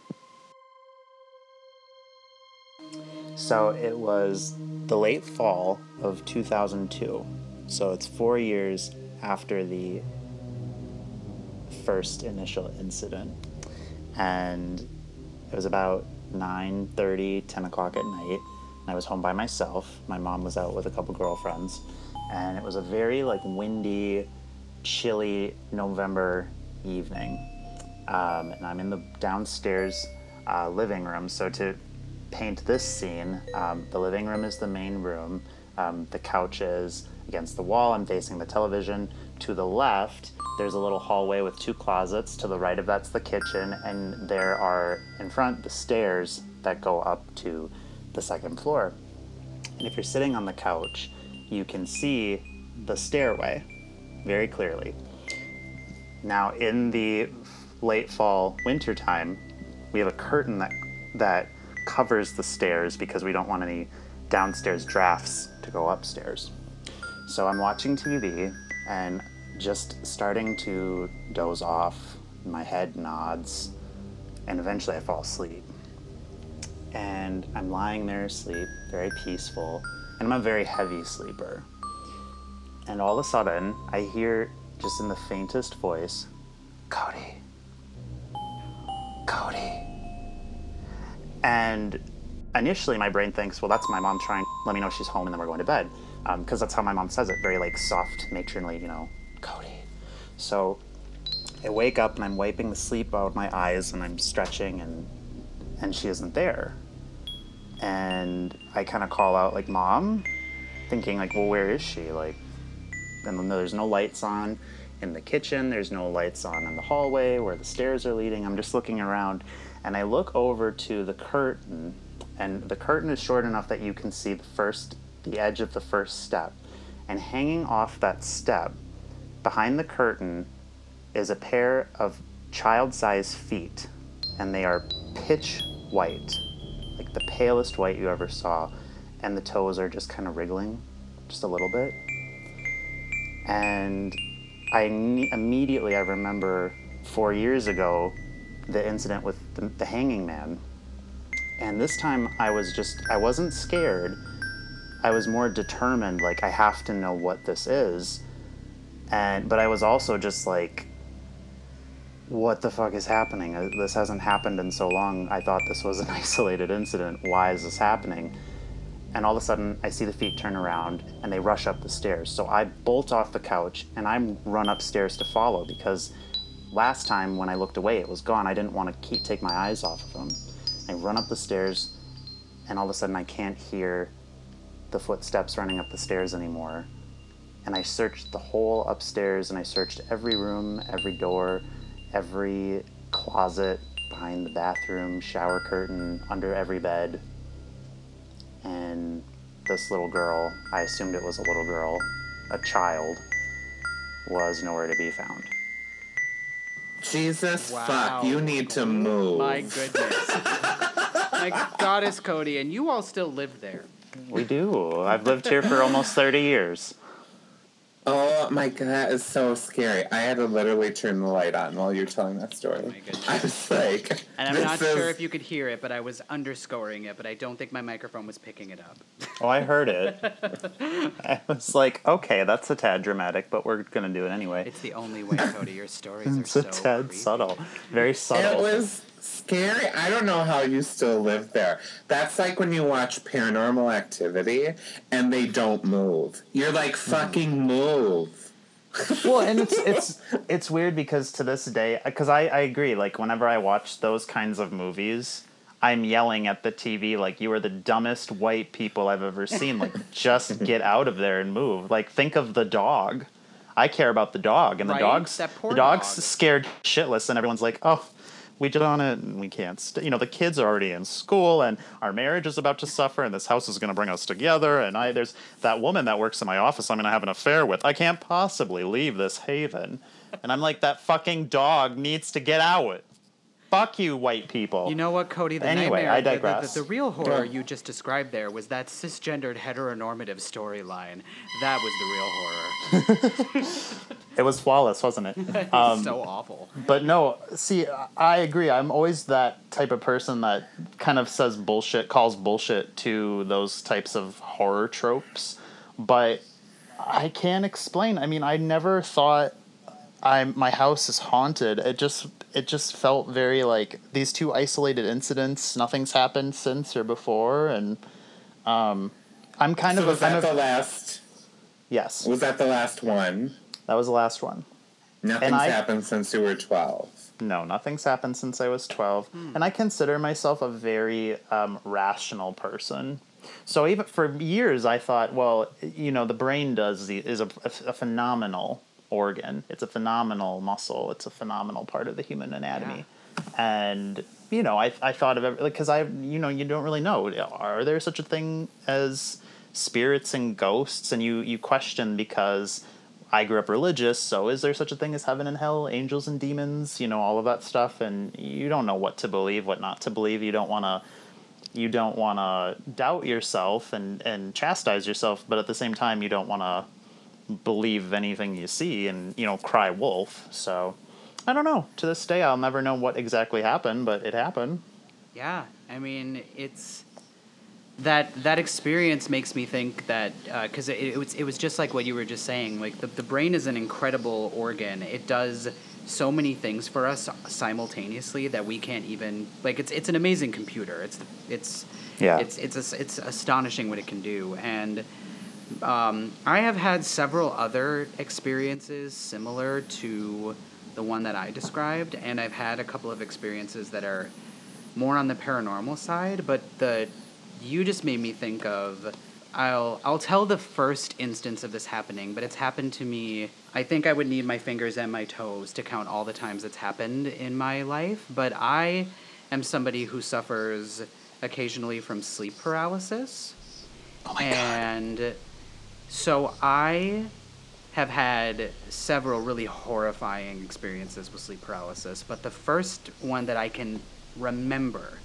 So it was the late fall of 2002. So it's four years after the first initial incident. And it was about 9.30, 10 o'clock at night. And I was home by myself. My mom was out with a couple girlfriends. And it was a very like windy, chilly November evening. Um, and I'm in the downstairs uh, living room. So to paint this scene, um, the living room is the main room. Um, the couch is against the wall. I'm facing the television. To the left, there's a little hallway with two closets. To the right of that's the kitchen, and there are in front the stairs that go up to the second floor. And if you're sitting on the couch, you can see the stairway very clearly. Now, in the late fall, winter time, we have a curtain that that covers the stairs because we don't want any downstairs drafts to go upstairs. So I'm watching TV and just starting to doze off. My head nods, and eventually I fall asleep. And I'm lying there asleep, very peaceful, and I'm a very heavy sleeper. And all of a sudden, I hear just in the faintest voice, Cody. Cody. And initially, my brain thinks, well, that's my mom trying to let me know she's home and then we're going to bed. Um, because that's how my mom says it, very like soft, matronly, you know, Cody. So I wake up and I'm wiping the sleep out of my eyes and I'm stretching and and she isn't there. And I kind of call out like mom, thinking like, well, where is she? Like, and there's no lights on in the kitchen. There's no lights on in the hallway where the stairs are leading. I'm just looking around, and I look over to the curtain, and the curtain is short enough that you can see the first, the edge of the first step, and hanging off that step, behind the curtain, is a pair of child-sized feet, and they are pitch white, like the palest white you ever saw, and the toes are just kind of wriggling, just a little bit. And I immediately I remember four years ago the incident with the, the hanging man, and this time I was just I wasn't scared, I was more determined. Like I have to know what this is, and but I was also just like, what the fuck is happening? Uh, This hasn't happened in so long. I thought this was an isolated incident. Why is this happening? And all of a sudden, I see the feet turn around and they rush up the stairs. So I bolt off the couch and I run upstairs to follow because last time when I looked away, it was gone. I didn't want to keep take my eyes off of them. I run up the stairs, and all of a sudden, I can't hear the footsteps running up the stairs anymore. And I searched the whole upstairs, and I searched every room, every door, every closet, behind the bathroom, shower curtain, under every bed. And this little girl, I assumed it was a little girl, a child, was nowhere to be found. Jesus Wow. fuck, you need to move. My goodness. My goddess, Cody, and you all still live there. We do. I've lived here for almost 30 years. Oh my god, that is so scary. I had to literally turn the light on while you were telling that story. Oh my goodness. I was like, And I'm this not is- sure if you could hear it, but I was underscoring it, but I don't think my microphone was picking it up. Oh, I heard it. I was like, okay, that's a tad dramatic, but we're going to do it anyway. It's the only way, Cody. Your stories are It's so a tad creepy. subtle. Very subtle. It was scary. I don't know how you still live there. That's like when you watch Paranormal Activity and they don't move. You're like, Mm-hmm. fucking move. well, and it's it's it's weird because to this day, because I, I agree. Like whenever I watch those kinds of movies, I'm yelling at the TV like you are the dumbest white people I've ever seen. Like just get out of there and move. Like think of the dog. I care about the dog, and Right, the dog's that poor the dog's dog. scared shitless, and everyone's like, oh. We did on it, and we can't. St-. You know, the kids are already in school, and our marriage is about to suffer, and this house is going to bring us together. And I, there's that woman that works in my office. I'm going to have an affair with. I can't possibly leave this haven. And I'm like, that fucking dog needs to get out. Fuck you, white people. You know what, Cody? The Anyway, nightmare, I the- the- digress. The, the real horror Yeah. you just described there was that cisgendered heteronormative storyline. That was the real horror. it was flawless, wasn't it? It's Um, so awful. But no, see, I agree. I'm always that type of person that kind of says bullshit, calls bullshit to those types of horror tropes. But I can't explain. I mean, I never thought I my house is haunted. It just it just felt very like these two isolated incidents. Nothing's happened since or before, and um, I'm kind So of was a, I'm that a the last? yes. Was that the last one? That was the last one. Nothing's I- happened since you were twelve. No, nothing's happened since I was 12. And I consider myself a very um, rational person. So even for years, I thought, well, you know, the brain does the, is a, a, a phenomenal organ. It's a phenomenal muscle. It's a phenomenal part of the human anatomy. And you know, I, I thought of it because I, you know, you don't really know. Are there such a thing as spirits and ghosts? And you you question because I grew up religious, so is there such a thing as heaven and hell, angels and demons, you know, all of that stuff and you don't know what to believe, what not to believe. You don't want to you don't want to doubt yourself and and chastise yourself, but at the same time you don't want to believe anything you see and, you know, cry wolf. So I don't know. To this day I'll never know what exactly happened, but it happened. Yeah, I mean, it's that that experience makes me think that because it, it was it was just like what you were just saying. Like the the brain is an incredible organ. It does so many things for us simultaneously that we can't even like. It's it's an amazing computer. It's it's Yeah. It's it's it's astonishing what it can do and. Um, I have had several other experiences similar to the one that I described, and I've had a couple of experiences that are more on the paranormal side. But the you just made me think of. I'll I'll tell the first instance of this happening, but it's happened to me. I think I would need my fingers and my toes to count all the times it's happened in my life. But I am somebody who suffers occasionally from sleep paralysis. Oh my and so I have had several really horrifying experiences with sleep paralysis, but the first one that I can remember,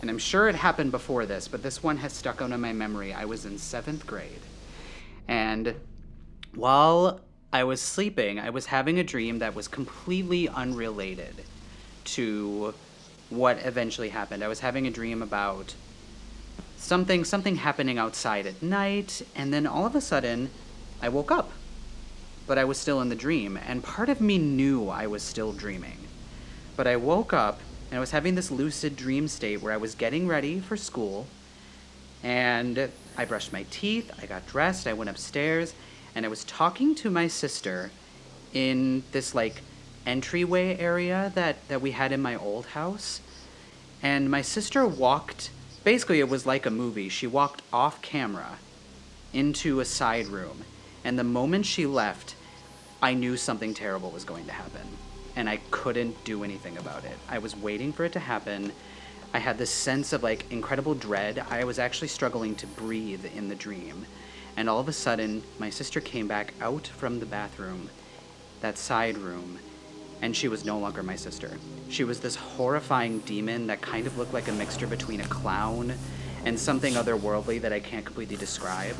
and I'm sure it happened before this, but this one has stuck out in my memory. I was in seventh grade, and while I was sleeping, I was having a dream that was completely unrelated to what eventually happened. I was having a dream about something something happening outside at night, and then all of a sudden, I woke up. But I was still in the dream, and part of me knew I was still dreaming. But I woke up and I was having this lucid dream state where I was getting ready for school, and I brushed my teeth, I got dressed, I went upstairs, and I was talking to my sister in this like entryway area that, that we had in my old house. And my sister walked, basically, it was like a movie. She walked off camera into a side room. And the moment she left, I knew something terrible was going to happen. And I couldn't do anything about it. I was waiting for it to happen. I had this sense of like incredible dread. I was actually struggling to breathe in the dream. And all of a sudden, my sister came back out from the bathroom, that side room, and she was no longer my sister. She was this horrifying demon that kind of looked like a mixture between a clown and something otherworldly that I can't completely describe.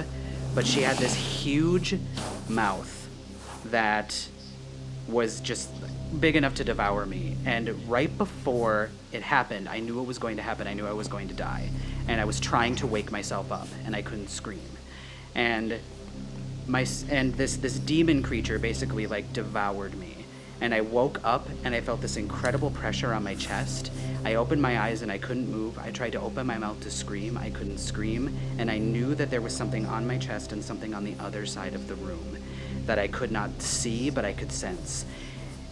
But she had this huge mouth that was just big enough to devour me. And right before it happened, I knew it was going to happen. I knew I was going to die. And I was trying to wake myself up, and I couldn't scream. And my and this this demon creature basically like devoured me. And I woke up and I felt this incredible pressure on my chest. I opened my eyes and I couldn't move. I tried to open my mouth to scream. I couldn't scream. And I knew that there was something on my chest and something on the other side of the room that I could not see, but I could sense.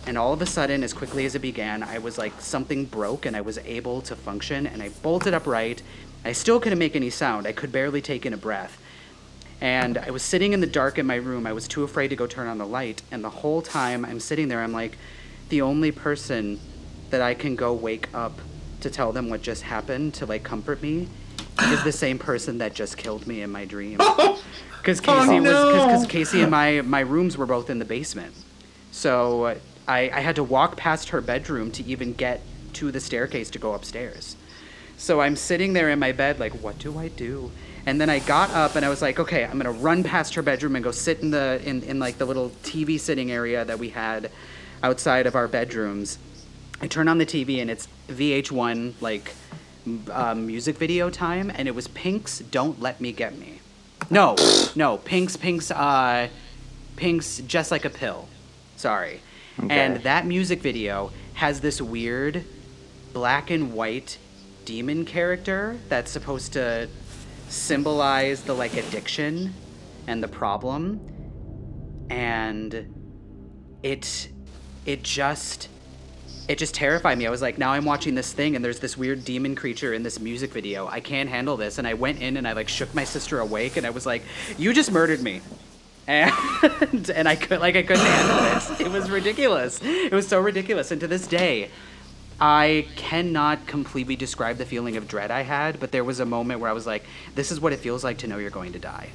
And all of a sudden, as quickly as it began, I was like something broke and I was able to function and I bolted upright. I still couldn't make any sound. I could barely take in a breath. And I was sitting in the dark in my room. I was too afraid to go turn on the light. And the whole time I'm sitting there, I'm like, the only person that I can go wake up to tell them what just happened to like comfort me is the same person that just killed me in my dream. Because Casey oh, was because Casey and my my rooms were both in the basement, so I I had to walk past her bedroom to even get to the staircase to go upstairs. So I'm sitting there in my bed, like, what do I do? And then I got up and I was like, okay, I'm gonna run past her bedroom and go sit in the in, in like the little TV sitting area that we had outside of our bedrooms. I turn on the TV and it's VH1 like m- uh, music video time, and it was Pink's "Don't Let Me Get Me." No, no, Pink's Pink's uh, Pink's "Just Like a Pill." Sorry, and that music video has this weird black and white demon character that's supposed to symbolize the like addiction and the problem and it it just it just terrified me. I was like, now I'm watching this thing and there's this weird demon creature in this music video. I can't handle this. And I went in and I like shook my sister awake and I was like, you just murdered me. And and I could like I couldn't handle it. It was ridiculous. It was so ridiculous. And to this day, I cannot completely describe the feeling of dread I had, but there was a moment where I was like, this is what it feels like to know you're going to die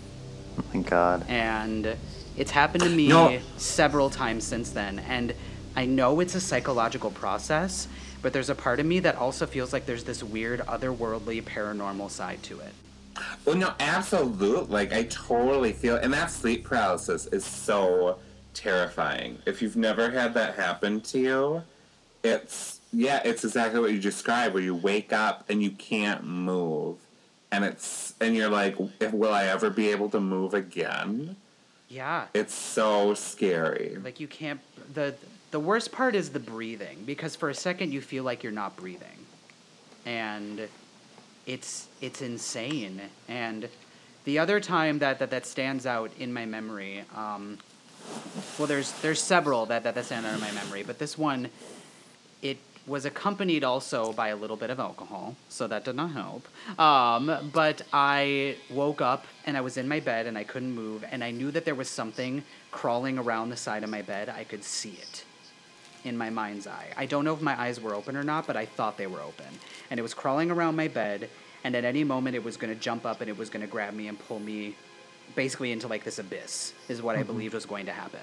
Oh my god. and it's happened to me No. several times since then and i know it's a psychological process but there's a part of me that also feels like there's this weird otherworldly paranormal side to it Well, no, absolute. Like, I totally feel, and that sleep paralysis is so terrifying. If you've never had that happen to you, it's yeah, it's exactly what you described, where you wake up and you can't move, and it's and you're like, will I ever be able to move again? yeah It's so scary. like you can't the the worst part is the breathing because for a second you feel like you're not breathing and it's it's insane and the other time that that, that stands out in my memory um, well there's there's several that, that that stand out in my memory but this one it was accompanied also by a little bit of alcohol, so that did not help. Um, but I woke up and I was in my bed and I couldn't move, and I knew that there was something crawling around the side of my bed. I could see it in my mind's eye. I don't know if my eyes were open or not, but I thought they were open. And it was crawling around my bed, and at any moment it was going to jump up and it was going to grab me and pull me basically into like this abyss, is what I believed was going to happen.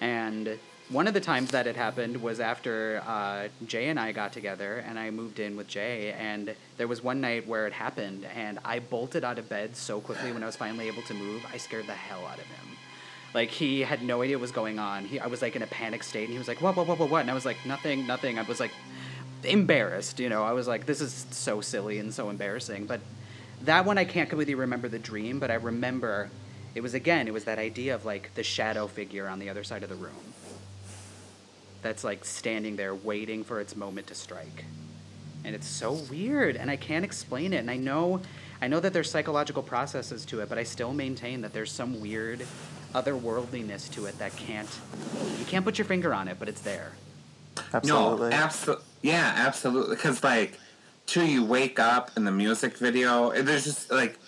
And one of the times that it happened was after uh, Jay and I got together, and I moved in with Jay. And there was one night where it happened, and I bolted out of bed so quickly when I was finally able to move, I scared the hell out of him. Like he had no idea what was going on. He, I was like in a panic state, and he was like, "What? What? What? What? What?" And I was like, "Nothing, nothing." I was like embarrassed, you know. I was like, "This is so silly and so embarrassing." But that one I can't completely remember the dream, but I remember it was again, it was that idea of like the shadow figure on the other side of the room. That's like standing there waiting for its moment to strike. And it's so weird and I can't explain it. And I know I know that there's psychological processes to it, but I still maintain that there's some weird otherworldliness to it that can't you can't put your finger on it, but it's there. Absolutely. No, absolutely. Yeah, absolutely. Because like, till you wake up in the music video, and there's just like,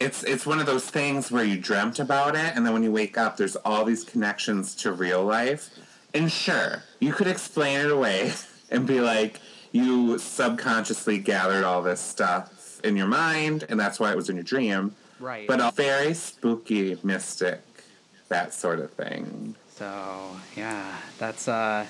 it's it's one of those things where you dreamt about it, and then when you wake up, there's all these connections to real life. And sure, you could explain it away and be like, you subconsciously gathered all this stuff in your mind, and that's why it was in your dream. Right. But a very spooky, mystic, that sort of thing. So yeah, that's uh,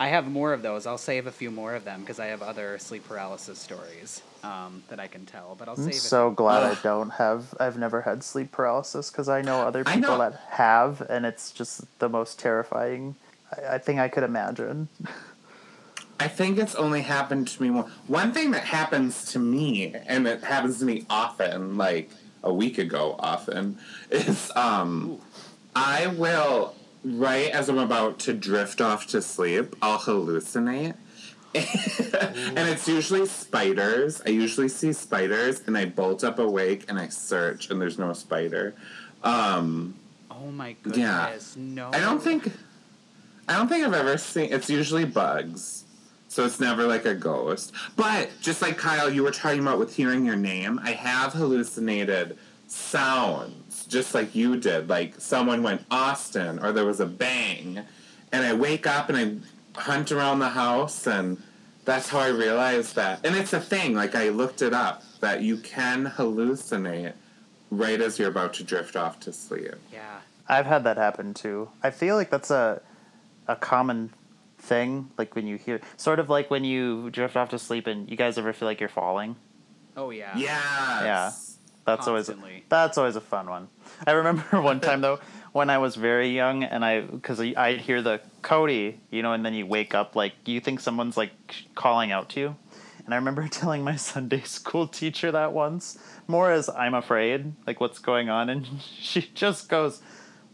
I have more of those. I'll save a few more of them because I have other sleep paralysis stories um, that I can tell. But I'll I'm save so it. glad I don't have. I've never had sleep paralysis because I know other people know. that have, and it's just the most terrifying I, I think I could imagine. I think it's only happened to me one. One thing that happens to me, and it happens to me often, like a week ago, often, is um, I will right as I'm about to drift off to sleep, I'll hallucinate. and it's usually spiders. I usually see spiders, and I bolt up awake and I search, and there's no spider. Um, Oh my Yeah. goodness, no! I don't think I don't think I've ever seen it's usually bugs. So it's never like a ghost. But just like Kyle, you were talking about with hearing your name, I have hallucinated sounds, just like you did. Like someone went Austin or there was a bang. And I wake up and I hunt around the house and that's how I realized that. And it's a thing, like I looked it up, that you can hallucinate right as you're about to drift off to sleep. Yeah. I've had that happen too. I feel like that's a a common thing. Like when you hear, sort of like when you drift off to sleep, and you guys ever feel like you're falling. Oh yeah. Yes. Yeah. That's always that's always a fun one. I remember one time though when I was very young and I because I'd hear the Cody, you know, and then you wake up like you think someone's like calling out to you. And I remember telling my Sunday school teacher that once, more as I'm afraid, like what's going on, and she just goes,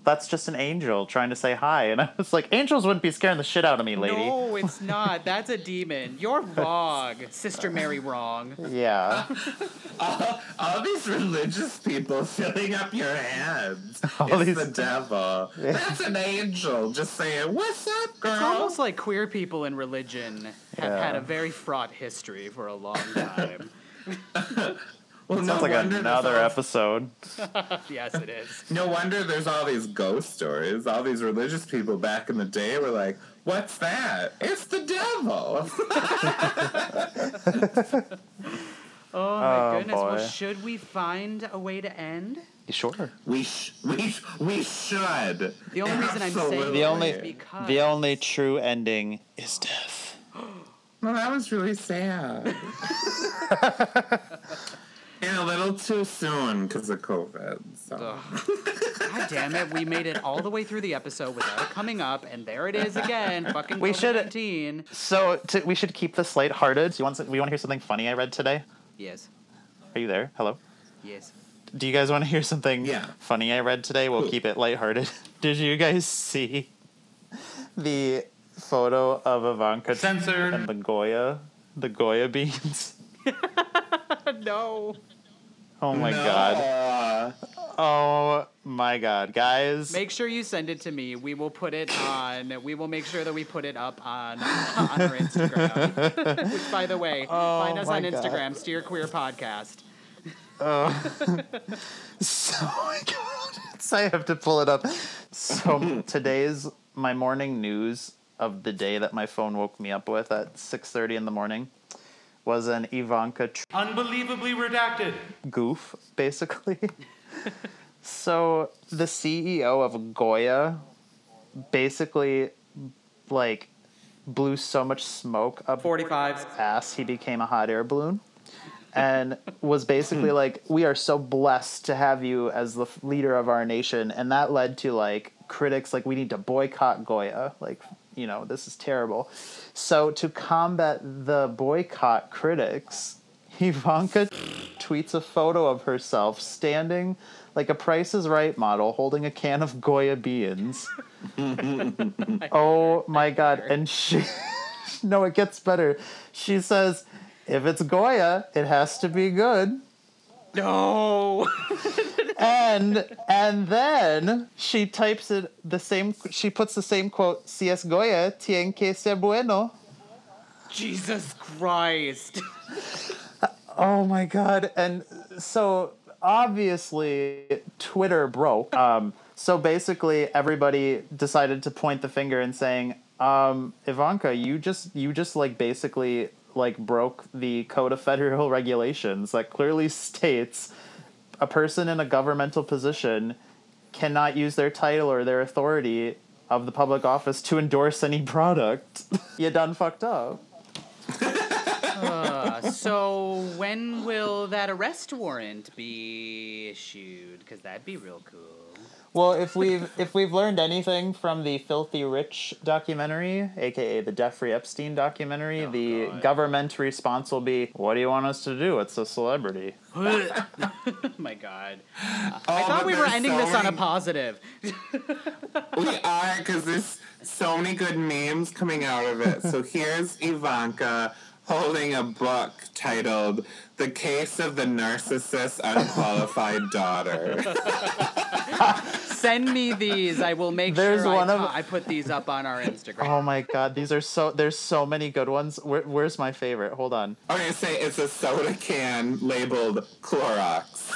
"That's just an angel trying to say hi." And I was like, "Angels wouldn't be scaring the shit out of me, lady." No, it's not. That's a demon. You're wrong, Sister Mary. Wrong. Yeah, all, all these religious people filling up your heads. All it's these- the devil. That's an angel just saying, "What's up, girl?" It's almost like queer people in religion have Yeah. had a very fraught history for a long time. Well, no sounds like wonder another all- episode. yes, it is. No wonder there's all these ghost stories. All these religious people back in the day were like, "What's that? It's the devil." Oh my Oh, goodness. Well, should we find a way to end? Sure. we sh- we sh- we should. The only reason I'm saying Absolutely. The only because the only true ending is death. Well, that was really sad. and a little too soon because of COVID. So. God damn it, we made it all the way through the episode without it coming up, and there it is again. Fucking We should- COVID-19. So to, we should keep this lighthearted. Do you want some, we want to hear something funny I read today? Yes. Are you there? Hello. Yes. Do you guys want to hear something Yeah. funny I read today? We'll Cool. keep it lighthearted. Did you guys see the photo of Ivanka Censored. and the Goya, the Goya beans? no. Oh my No. god. Oh my god, guys. Make sure you send it to me. We will put it on. We will make sure that we put it up on on our Instagram. Which, by the way, Oh find us my on God. Instagram, Steer Queer Podcast. Oh. So my god, I have to pull it up. So today's my morning news of the day that my phone woke me up with at six thirty in the morning was an Ivanka tr- Unbelievably redacted. goof, basically. so the CEO of Goya basically like blew so much smoke up 45s. ass he became a hot air balloon and was basically like we are so blessed to have you as the leader of our nation and that led to like critics like we need to boycott goya like you know this is terrible so to combat the boycott critics Ivanka tweets a photo of herself standing like a Price is Right model holding a can of Goya beans. oh my god. And she. no, it gets better. She says, if it's Goya, it has to be good. No. And and then she types it the same she puts the same quote si es goya tien que ser bueno. Jesus Christ. oh my god. And so obviously twitter broke. Um, so basically everybody decided to point the finger and saying um, ivanka you just you just like basically like broke the code of federal regulations that clearly states a person in a governmental position cannot use their title or their authority of the public office to endorse any product. you done fucked up. Uh, so when will that arrest warrant be issued? Because that'd be real cool. Well, if we've if we've learned anything from the Filthy Rich documentary, aka the Jeffrey Epstein documentary, Oh, the God. government response will be, "What do you want us to do? It's a celebrity." oh my god. I Oh, thought we were ending so this on a positive. We are because there's so many good memes coming out of it. So here's Ivanka holding a book titled "The Case of the Narcissist Unqualified Daughter." Send me these. I will make There's sure one I, of- I put these up on our Instagram. Oh my god, these are so there's so many good ones. Where, where's my favorite? Hold on. I'm gonna say it's a soda can labeled Clorox.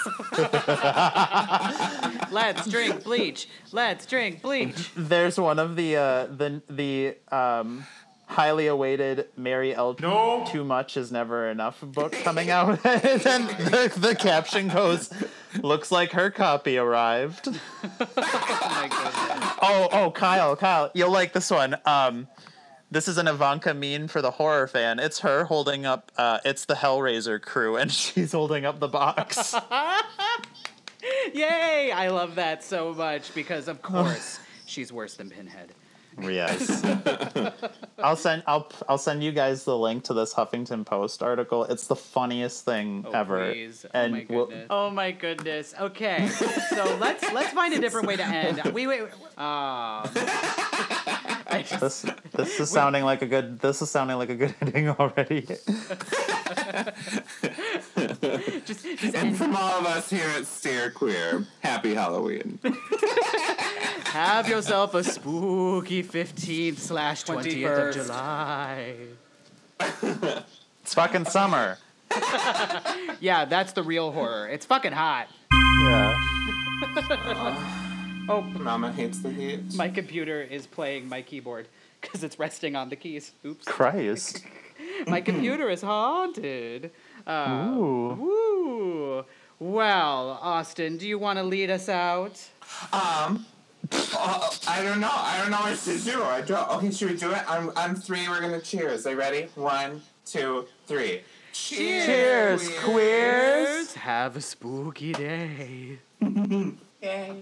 Let's drink bleach. Let's drink bleach. There's one of the uh, the the um, highly awaited Mary L. No. Too much is never enough book coming out, and then the, the caption goes, "Looks like her copy arrived." Oh my. Oh, oh, Kyle, Kyle, you'll like this one. Um, this is an Ivanka meme for the horror fan. It's her holding up. Uh, it's the Hellraiser crew, and she's holding up the box. Yay! I love that so much because, of course, she's worse than Pinhead. Yes. I'll send I'll I'll send you guys the link to this Huffington Post article. It's the funniest thing Oh, ever. please. And oh my we'll- goodness. oh my goodness. Okay, so let's let's find a different way to end. We wait. Um, I just- this this is sounding like a good this is sounding like a good ending already. just, just And from all of us here at Steer Queer, happy Halloween. have yourself a spooky 15th slash 20th of July. It's fucking summer. Yeah, that's the real horror. It's fucking hot. Yeah. Uh, Oh, Mama hates the heat. my computer is playing my keyboard because it's resting on the keys. Oops. Christ. My computer is haunted. Uh, Ooh. Woo. Well, Austin, do you want to lead us out? Um, uh, I don't know. I don't know what to do. I don't. Okay, should we do it? I'm. I'm three, we're gonna cheers. Are you ready? One, two, three. Cheers, Cheers, queers. Have a spooky day. Yay.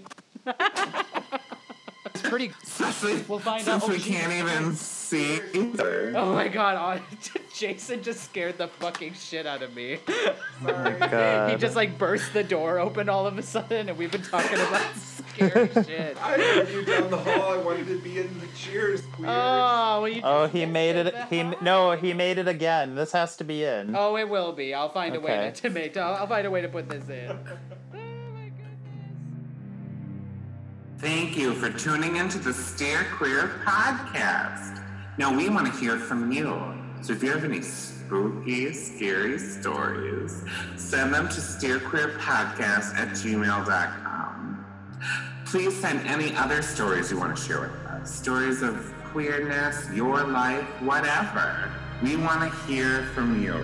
It's pretty. Especially We'll find since out- oh, we Jesus can't even see either. Oh my god, oh, Jason just scared the fucking shit out of me. Oh god. He just like burst the door open all of a sudden, and we've been talking about scary shit. I heard you down the hall. I wanted to be in the cheers, queers. Oh, well, you Oh, he made it. He hell. no, he made it again. This has to be in. Oh, it will be. I'll find a way to, to make. I'll, I'll find a way to put this in. Thank you for tuning into the Steer Queer podcast. Now we want to hear from you. So if you have any spooky, scary stories, send them to steerqueerpodcast at gmail.com. Please send any other stories you want to share with us. Stories of queerness, your life, whatever. We want to hear from you.